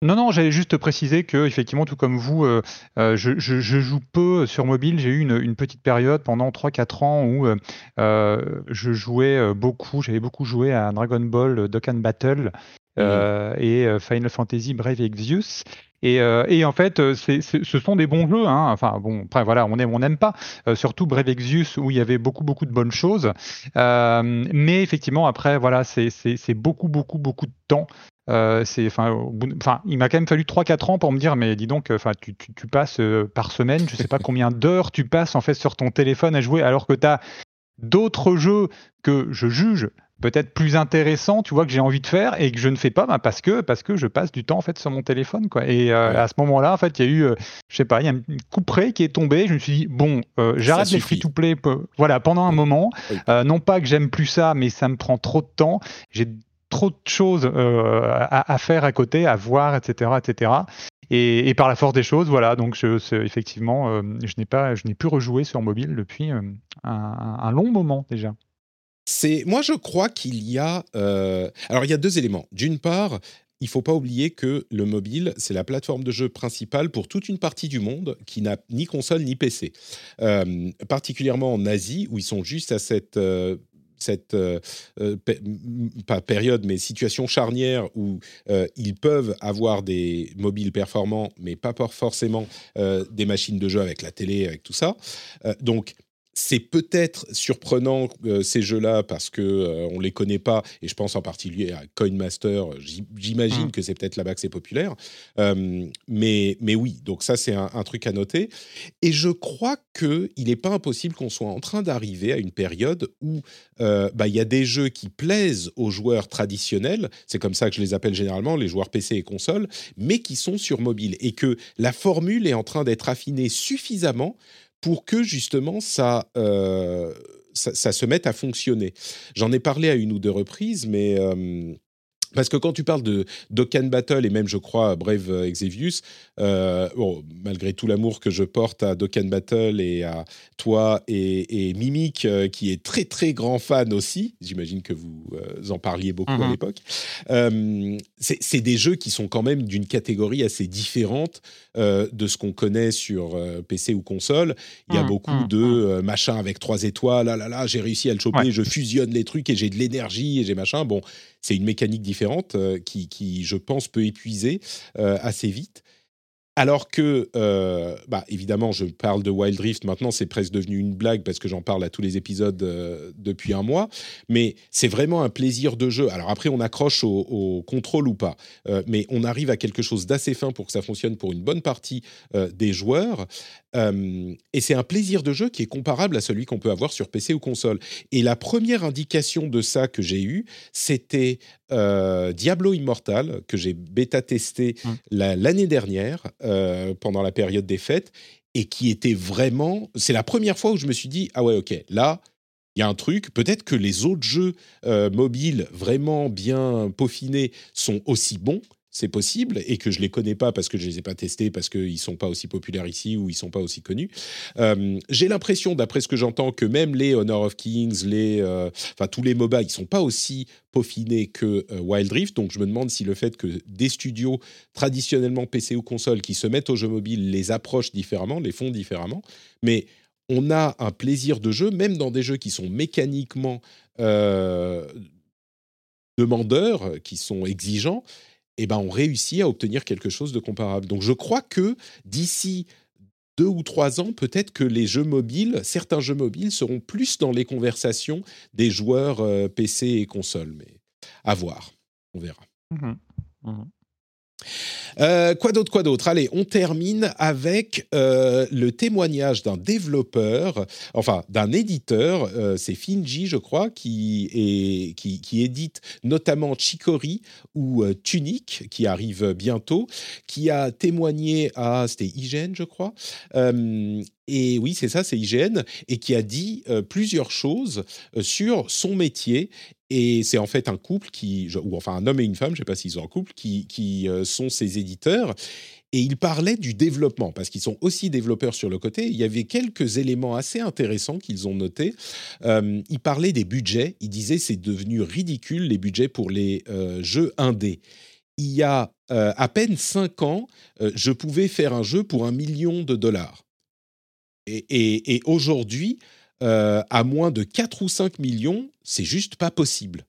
Non, non, j'allais juste préciser que, effectivement, tout comme vous, euh, euh, je, joue peu sur mobile. J'ai eu une, petite période pendant 3-4 ans où euh, je jouais beaucoup, j'avais beaucoup joué à Dragon Ball Dokkan Battle et Final Fantasy Brave Exvius. Et, en fait, ce sont des bons jeux. Hein. Enfin, bon, après, voilà, on aime, on n'aime pas. surtout Brave Exvius où il y avait beaucoup, beaucoup de bonnes choses. mais effectivement, après, voilà, c'est beaucoup, beaucoup, beaucoup de temps. Euh, c'est, enfin, il m'a quand même fallu 3-4 ans pour me dire, mais dis donc, enfin, tu, tu, passes euh, par semaine, je sais pas combien d'heures tu passes en fait sur ton téléphone à jouer, alors que tu as d'autres jeux que je juge peut-être plus intéressants, tu vois, que j'ai envie de faire et que je ne fais pas, bah, parce que parce que je passe du temps en fait sur mon téléphone, quoi. Et euh, à ce moment-là, en fait, il y a eu, je sais pas, il y a une couperet qui est tombée. Je me suis dit, bon, j'arrête les free-to-play, voilà, pendant un moment. non pas que j'aime plus ça, mais ça me prend trop de temps. J'ai trop de choses euh, à, faire à côté, à voir, etc., etc. Et, par la force des choses, voilà. Donc, je, effectivement, euh, je n'ai pas, je n'ai plus rejoué sur mobile depuis euh, un, long moment déjà. C'est, moi, je crois qu'il y a, alors il y a deux éléments. D'une part, il faut pas oublier que le mobile, c'est la plateforme de jeu principale pour toute une partie du monde qui n'a ni console ni PC. particulièrement en Asie, où ils sont juste à cette euh, pas période mais situation charnière où euh, ils peuvent avoir des mobiles performants mais pas forcément des machines de jeu avec la télé avec tout ça. Donc c'est peut-être surprenant euh, ces jeux-là parce que euh, on les connaît pas et je pense en particulier à Coinmaster. J'imagine mmh. que c'est peut-être là-bas que c'est populaire, euh, mais mais oui. Donc ça c'est un, truc à noter. Et je crois que il n'est pas impossible qu'on soit en train d'arriver à une période où bah, il y a des jeux qui plaisent aux joueurs traditionnels. C'est comme ça que je les appelle généralement les joueurs PC et console, mais qui sont sur mobile et que la formule est en train d'être affinée suffisamment pour que justement euh, ça, ça, se mette à fonctionner. J'en ai parlé à une ou deux reprises, mais euh, parce que quand tu parles de Dokkan Battle et même, je crois, Brave Exvius, euh, bon, malgré tout l'amour que je porte à Dokkan Battle et à toi et, et Mimic, euh, qui est très très grand fan aussi, j'imagine que vous euh, en parliez beaucoup à Mhm. l'époque, c'est des jeux qui sont quand même d'une catégorie assez différente de ce qu'on connaît sur PC ou console. Il y a Mhm, beaucoup mhm, de machins avec trois étoiles, ah là là, j'ai réussi à le choper, Ouais. je fusionne les trucs et j'ai de l'énergie et j'ai machin. Bon, c'est une mécanique différente euh, qui, je pense, peut épuiser euh, assez vite. Alors que, euh, bah, évidemment, je parle de Wild Rift maintenant, c'est presque devenu une blague parce que j'en parle à tous les épisodes depuis un mois, mais c'est vraiment un plaisir de jeu. Alors après, on accroche au, contrôle ou pas, mais on arrive à quelque chose d'assez fin pour que ça fonctionne pour une bonne partie des joueurs. Euh, et c'est un plaisir de jeu qui est comparable à celui qu'on peut avoir sur PC ou console. Et la première indication de ça que j'ai eue, c'était euh, Diablo Immortal, que j'ai bêta-testé Mm. la- l'année dernière, euh, pendant la période des fêtes, et qui était vraiment... C'est la première fois où je me suis dit, ah ouais, ok, là, il y a un truc, peut-être que les autres jeux euh, mobiles vraiment bien peaufinés sont aussi bons, c'est possible, et que je les connais pas parce que je les ai pas testés, parce qu'ils sont pas aussi populaires ici ou ils sont pas aussi connus. Euh, J'ai l'impression, d'après ce que j'entends, que même les Honor of Kings, les, euh, tous les MOBA, ils sont pas aussi peaufinés que euh, Wild Rift. Donc je me demande si le fait que des studios traditionnellement PC ou console qui se mettent aux jeux mobiles les approchent différemment, les font différemment. Mais on a un plaisir de jeu, même dans des jeux qui sont mécaniquement euh, demandeurs, qui sont exigeants, eh ben on réussit à obtenir quelque chose de comparable. Donc je crois que d'ici deux ou trois ans, peut-être que les jeux mobiles, certains jeux mobiles seront plus dans les conversations des joueurs euh, PC et console. Mais à voir, on verra. Mhm. Mhm. Euh, quoi d'autre, quoi d'autre? Allez, on termine avec euh, le témoignage d'un développeur, enfin d'un éditeur, euh, c'est Finji, je crois, qui, édite notamment Chicory ou Tunic, qui arrive bientôt, qui a témoigné à, c'était IGN, je crois, et oui, c'est ça, c'est IGN, et qui a dit plusieurs choses sur son métier. Et c'est en fait un couple qui, ou enfin un homme et une femme, je ne sais pas s'ils sont en couple, qui, qui euh, sont ses éditeurs. Et il parlait du développement, parce qu'ils sont aussi développeurs sur le côté. Il y avait quelques éléments assez intéressants qu'ils ont notés. Euh, il parlait des budgets. Il disait c'est devenu ridicule les budgets pour les euh, jeux indés. Il y a euh, à peine cinq ans, je pouvais faire un jeu pour un million de dollars. Et- et aujourd'hui, euh, à moins de 4 ou 5 millions, c'est juste pas possible.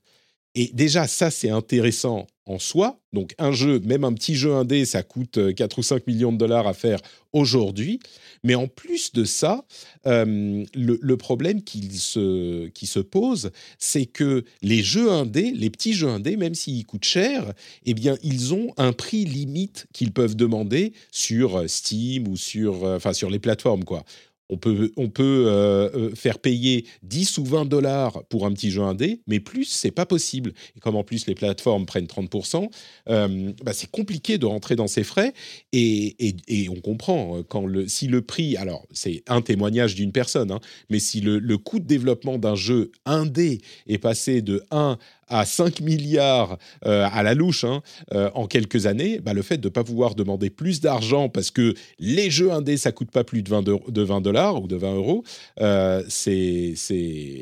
Et déjà, ça, c'est intéressant en soi. Donc, un jeu, même un petit jeu indé, ça coûte euh, 4 ou 5 millions de dollars à faire aujourd'hui. Mais en plus de ça, euh, le, problème qu'il se, qui se pose, c'est que les jeux indés, les petits jeux indés, même s'ils coûtent cher, eh bien, ils ont un prix limite qu'ils peuvent demander sur Steam ou sur, euh, enfin, sur les plateformes, quoi. On peut, on peut euh, euh, faire payer 10 ou 20 dollars pour un petit jeu indé, mais plus, c'est pas possible. Et comme en plus les plateformes prennent 30%, euh, bah, c'est compliqué de rentrer dans ces frais. Et, et- on comprend, euh, quand le, si le prix, alors c'est un témoignage d'une personne, hein, mais si le, le coût de développement d'un jeu indé est passé de 1 à 5 milliards euh, à la louche hein, euh, en quelques années, bah, le fait de ne pas pouvoir demander plus d'argent parce que les jeux indés, ça coûte pas plus de 20, de, de 20 dollars ou de 20 euros, euh, c'est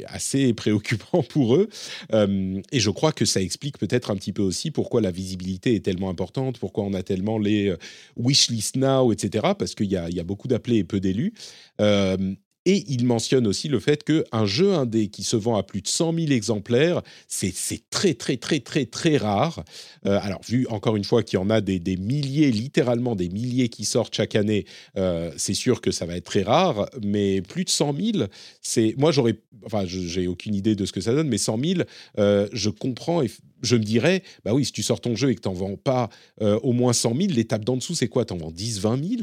assez préoccupant pour eux. Et je crois que ça explique peut-être un petit peu aussi pourquoi la visibilité est tellement importante, pourquoi on a tellement les euh, wishlist now, etc. Parce qu'il y y a beaucoup d'appelés et peu d'élus. Et il mentionne aussi le fait qu'un jeu indé qui se vend à plus de 100 000 exemplaires, c'est très, très, très, très, très rare. Euh, alors, vu encore une fois qu'il y en a des, milliers, littéralement des milliers qui sortent chaque année, euh, c'est sûr que ça va être très rare. Mais plus de 100 000, c'est. Moi, j'aurais. Enfin, j'ai aucune idée de ce que ça donne, mais 100 000, euh, je comprends je me dirais, bah oui, si tu sors ton jeu et que tu n'en vends pas euh, au moins 100 000, l'étape d'en dessous, c'est quoi? Tu en vends 10, 20 000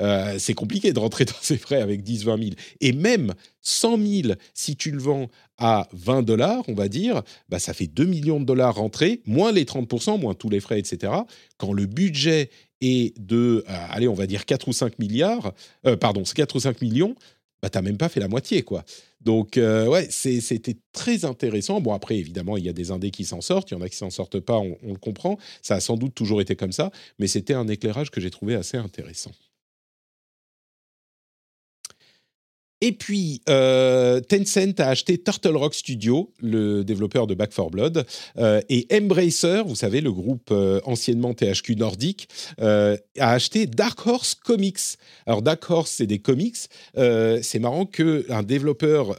Euh, C'est compliqué de rentrer dans ces frais avec 10, 20 000. Et même 100 000, si tu le vends à 20 dollars, on va dire, bah, ça fait 2 millions de dollars rentrés, moins les 30%, moins tous les frais, etc. Quand le budget est de, euh, allez, on va dire 4 ou 5 milliards, euh, pardon, c'est 4 ou 5 millions, bah, tu n'as même pas fait la moitié, quoi. Donc, euh, ouais, c'était très intéressant. Bon, après, évidemment, il y a des indés qui s'en sortent, il y en a qui s'en sortent pas, on, on, le comprend. Ça a sans doute toujours été comme ça, mais c'était un éclairage que j'ai trouvé assez intéressant. Et puis, euh, Tencent a acheté Turtle Rock Studio, le développeur de Back 4 Blood, euh, et Embracer, vous savez, le groupe euh, anciennement THQ Nordic, a acheté Dark Horse Comics. Alors, Dark Horse, c'est des comics. c'est marrant qu'un développeur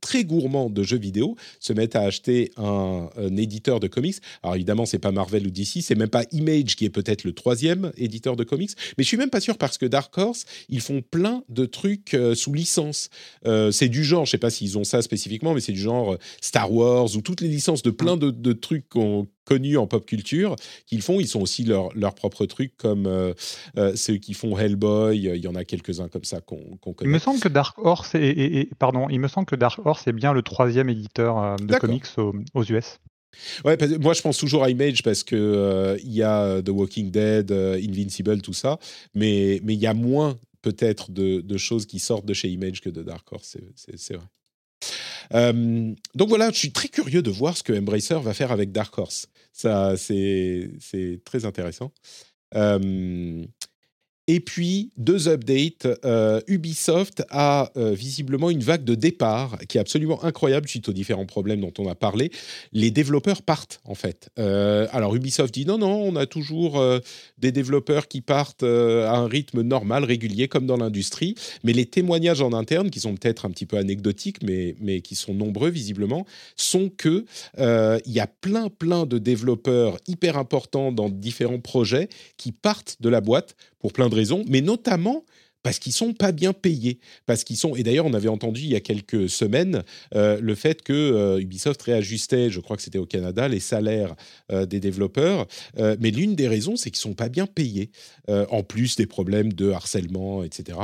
très gourmand de jeux vidéo se mette à acheter un, éditeur de comics. Alors, évidemment, c'est pas Marvel ou DC, c'est même pas Image qui est peut-être le troisième éditeur de comics, mais je suis même pas sûr parce que Dark Horse, ils font plein de trucs sous licence euh, c'est du genre, je sais pas s'ils ont ça spécifiquement, mais c'est du genre euh, Star Wars ou toutes les licences de plein de, trucs connus en pop culture qu'ils font. Ils sont aussi leurs leur propres trucs comme euh, ceux qui font Hellboy. Il y en a quelques-uns comme ça qu'on connaît. Il me semble que Dark Horse est, pardon, il me semble que Dark Horse est bien le troisième éditeur de comics aux, US. Ouais, moi je pense toujours à Image parce que il y a The Walking Dead, Invincible, tout ça, mais mais il y a moins peut-être de, choses qui sortent de chez Image que de Dark Horse, c'est vrai. Donc voilà, je suis très curieux de voir ce que Embracer va faire avec Dark Horse. Ça, c'est très intéressant. Et puis, deux updates. Euh, Ubisoft a euh, visiblement une vague de départ qui est absolument incroyable suite aux différents problèmes dont on a parlé. Les développeurs partent, en fait. Euh, alors, Ubisoft dit non, non, on a toujours des développeurs qui partent à un rythme normal, régulier, comme dans l'industrie. Mais les témoignages en interne, qui sont peut-être un petit peu anecdotiques, mais, mais qui sont nombreux, visiblement, sont que il y a plein, plein de développeurs hyper importants dans différents projets qui partent de la boîte pour plein de raisons, mais notamment parce qu'ils sont pas bien payés, parce qu'ils sont. Et d'ailleurs, on avait entendu il y a quelques semaines euh, le fait que euh, Ubisoft réajustait, je crois que c'était au Canada, les salaires euh, des développeurs. mais l'une des raisons, c'est qu'ils sont pas bien payés, en plus des problèmes de harcèlement, etc.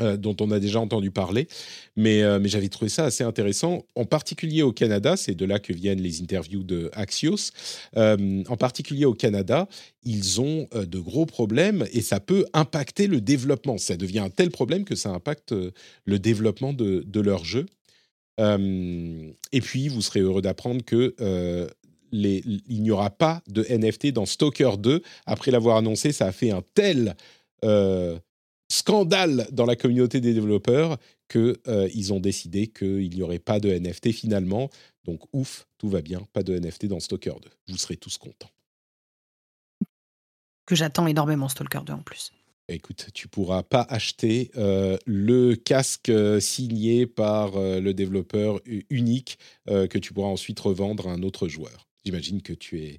Euh, dont on a déjà entendu parler, mais, euh, mais j'avais trouvé ça assez intéressant, en particulier au Canada, c'est de là que viennent les interviews de Axios, euh, en particulier au Canada, ils ont de gros problèmes et ça peut impacter le développement. Ça devient un tel problème que ça impacte le développement de, de leur jeu. et puis, vous serez heureux d'apprendre que il n'y aura pas de NFT dans Stalker 2. Après l'avoir annoncé, ça a fait un tel scandale dans la communauté des développeurs qu'ils euh, ont décidé qu'il n'y aurait pas de NFT finalement. Donc ouf, tout va bien, pas de NFT dans Stalker 2. Vous serez tous contents. Que j'attends énormément Stalker 2 en plus. Écoute, tu pourras pas acheter euh, le casque euh, signé par le développeur unique que tu pourras ensuite revendre à un autre joueur. J'imagine que tu es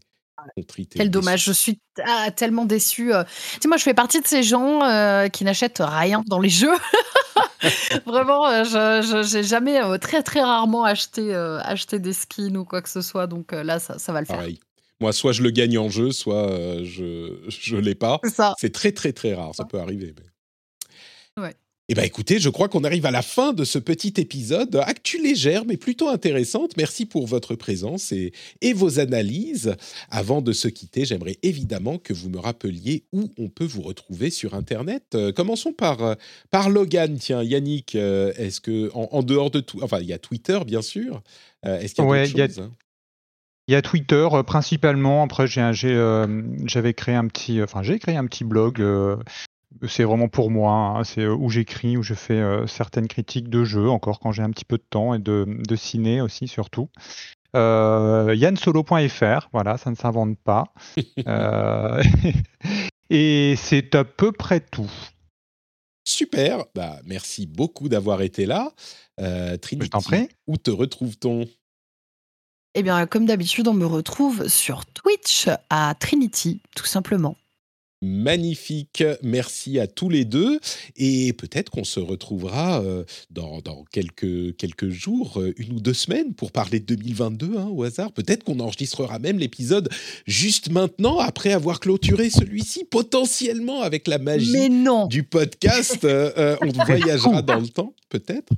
quel dommage, je suis ah, tellement déçue. Euh. Tu sais, moi, je fais partie de ces gens euh, qui n'achètent rien dans les jeux. Vraiment, euh, je n'ai jamais, très très rarement acheté, acheté des skins ou quoi que ce soit. Donc là, ça, ça va le faire. Pareil. Moi, soit je le gagne en jeu, soit je ne l'ai pas. C'est très très très rare, ça peut arriver. Mais... Ouais. Eh bien écoutez, je crois qu'on arrive à la fin de ce petit épisode. Actu légère mais plutôt intéressante. Merci pour votre présence et, et vos analyses. Avant de se quitter, j'aimerais évidemment que vous me rappeliez où on peut vous retrouver sur Internet. Euh, commençons par, euh, par Logan. Tiens, Yannick, euh, est-ce que en, dehors de tout, enfin il y a Twitter bien sûr. est-ce qu'il y a d'autres choses hein? Il y a Twitter principalement. Après, j'avais créé un petit, enfin j'ai créé un petit blog c'est vraiment pour moi. Hein. C'est euh, où j'écris, où je fais euh, certaines critiques de jeux, encore quand j'ai un petit peu de temps, et de, de ciné aussi, surtout. Euh, YannSolo.fr, voilà, ça ne s'invente pas. Euh, et c'est à peu près tout. Super, bah, merci beaucoup d'avoir été là. Trinity, où te retrouve-t-on? Eh bien, comme d'habitude, on me retrouve sur Twitch à Trinity, tout simplement magnifique. Merci à tous les deux. Et peut-être qu'on se retrouvera euh, dans, quelques, quelques jours, euh, une ou deux semaines, pour parler de 2022 hein, au hasard. Peut-être qu'on enregistrera même l'épisode juste maintenant, après avoir clôturé celui-ci, potentiellement avec la magie du podcast. Euh, on voyagera dans le temps. Peut-être.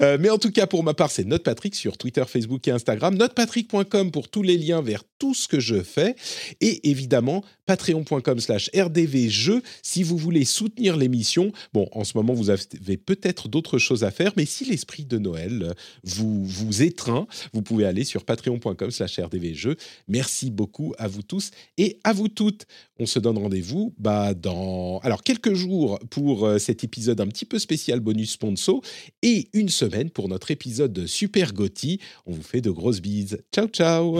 Euh, mais en tout cas, pour ma part, c'est NotePatrick sur Twitter, Facebook et Instagram. NotePatrick.com pour tous les liens vers tout ce que je fais. Et évidemment, patreon.com slash rdvjeux si vous voulez soutenir l'émission. Bon, en ce moment, vous avez peut-être d'autres choses à faire, mais si l'esprit de Noël vous, vous étreint, vous pouvez aller sur patreon.com slash rdvjeux. Merci beaucoup à vous tous et à vous toutes. On se donne rendez-vous bah, dans alors quelques jours pour euh, cet épisode un petit peu spécial bonus sponsor et une semaine pour notre épisode Super Gotti. On vous fait de grosses bises. Ciao ciao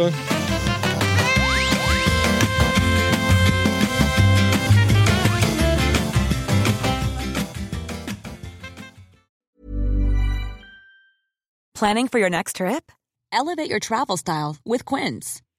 Planning for your next trip? Elevate your travel style with Quince.